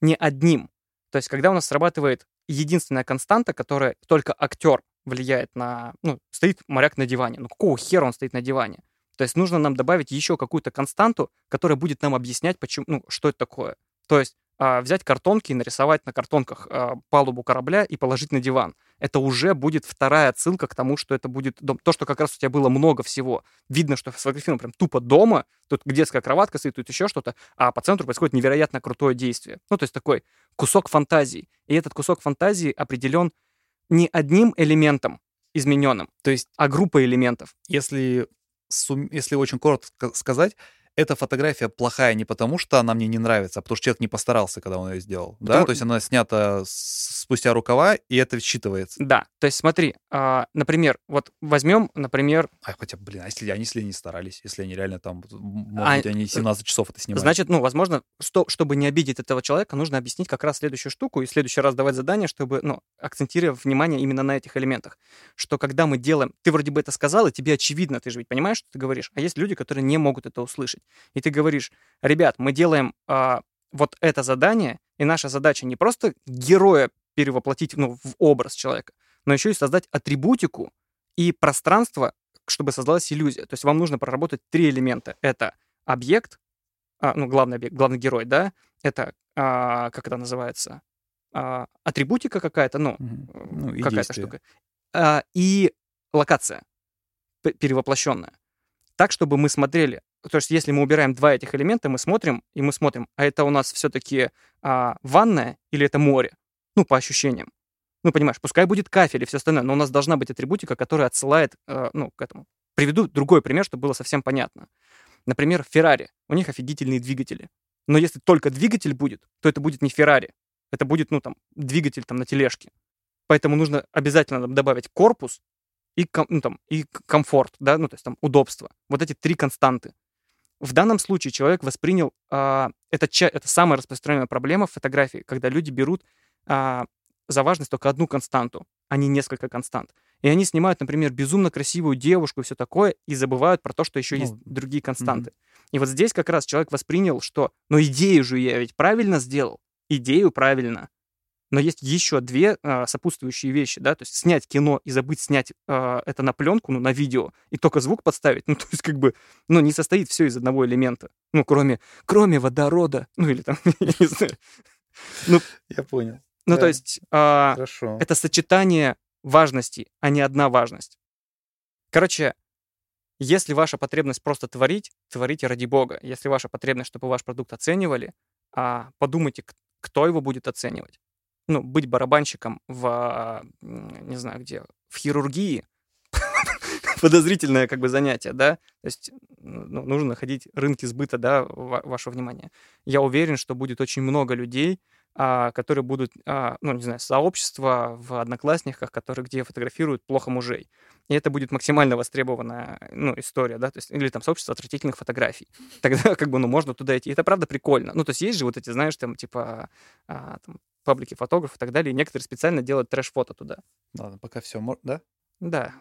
Не одним. То есть, когда у нас срабатывает единственная константа, которая только актер влияет на... Ну, стоит моряк на диване. Ну, какого хера он стоит на диване? То есть, нужно нам добавить еще какую-то константу, которая будет нам объяснять, почему, ну, что это такое. То есть, взять картонки и нарисовать на картонках а, палубу корабля и положить на диван. Это уже будет вторая отсылка к тому, что это будет дом. То, что как раз у тебя было много всего. Видно, что сфотографировано прям тупо дома, тут детская кроватка стоит, тут еще что-то, а по центру происходит невероятно крутое действие. Ну, то есть такой кусок фантазии. И этот кусок фантазии определен не одним элементом измененным, То есть, а группой элементов. если, если очень коротко сказать, эта фотография плохая не потому, что она мне не нравится, а потому что человек не постарался, когда он ее сделал. Да? Потому- То есть она снята спустя рукава, и это считывается. Да, то есть смотри, а, например, вот возьмем, например, А хотя, блин, а если они, если они старались, если они реально там, может А, быть, они 17 часов это снимают. Значит, ну, возможно, что, чтобы не обидеть этого человека, нужно объяснить как раз следующую штуку и в следующий раз давать задание, чтобы, ну, акцентировать внимание именно на этих элементах. Что когда мы делаем... Ты вроде бы это сказал, и тебе очевидно, ты же ведь понимаешь, что ты говоришь. А есть люди, которые не могут это услышать. И ты говоришь, ребят, мы делаем а, вот это задание, и наша задача не просто героя перевоплотить ну, в образ человека, но еще и создать атрибутику и пространство, чтобы создалась иллюзия. То есть вам нужно проработать три элемента. Это объект, а, ну, главный объект, главный герой, да, это, а, как это называется, а, атрибутика какая-то, ну, э, Ну, какая-то штука. А, и локация перевоплощенная. Так, чтобы мы смотрели. То есть, если мы убираем два этих элемента, мы смотрим, и мы смотрим, а это у нас все-таки ванная или это море? Ну, по ощущениям. Ну, понимаешь, пускай будет кафель и все остальное, но у нас должна быть атрибутика, которая отсылает, э, ну, к этому. Приведу другой пример, чтобы было совсем понятно. Например, Феррари. У них офигительные двигатели. Но если только двигатель будет, то это будет не Феррари. Это будет, ну, там, двигатель там на тележке. Поэтому нужно обязательно добавить корпус и, ну, там, и комфорт, да, ну, то есть там удобство. Вот эти три константы. В данном случае человек воспринял, а, это, это самая распространенная проблема в фотографии, когда люди берут а, за важность только одну константу, а не несколько констант. И они снимают, например, безумно красивую девушку и все такое, и забывают про то, что еще Ну, есть другие константы. И вот здесь как раз человек воспринял, что, ну идею же я ведь правильно сделал, идею правильно. Но есть еще две а, сопутствующие вещи, да, то есть снять кино и забыть снять а, это на пленку, ну, на видео, и только звук подставить, ну, то есть как бы, ну, не состоит все из одного элемента, ну, кроме, кроме водорода, ну, или там, я не знаю. Я понял. Ну, Да. то есть а, Хорошо. это сочетание важностей, а не одна важность. Короче, если ваша потребность просто творить, творите ради Бога. Если ваша потребность, чтобы ваш продукт оценивали, подумайте, кто его будет оценивать. Ну, быть барабанщиком в, а, не знаю где, в хирургии, подозрительное как бы занятие, да, то есть ну, нужно находить рынки сбыта, да, ва- ваше внимание. Я уверен, что будет очень много людей, а, которые будут, а, ну, не знаю, сообщества в одноклассниках, которые где фотографируют плохо мужей. И это будет максимально востребованная, ну, история, да, то есть, или там сообщество отвратительных фотографий. Тогда, как бы, ну, можно туда идти. Это правда прикольно. Ну, то есть, есть же вот эти, знаешь, там, типа, а, там, паблики фотографов и так далее, и некоторые специально делают трэш-фото туда. Ладно, пока все, да? Да.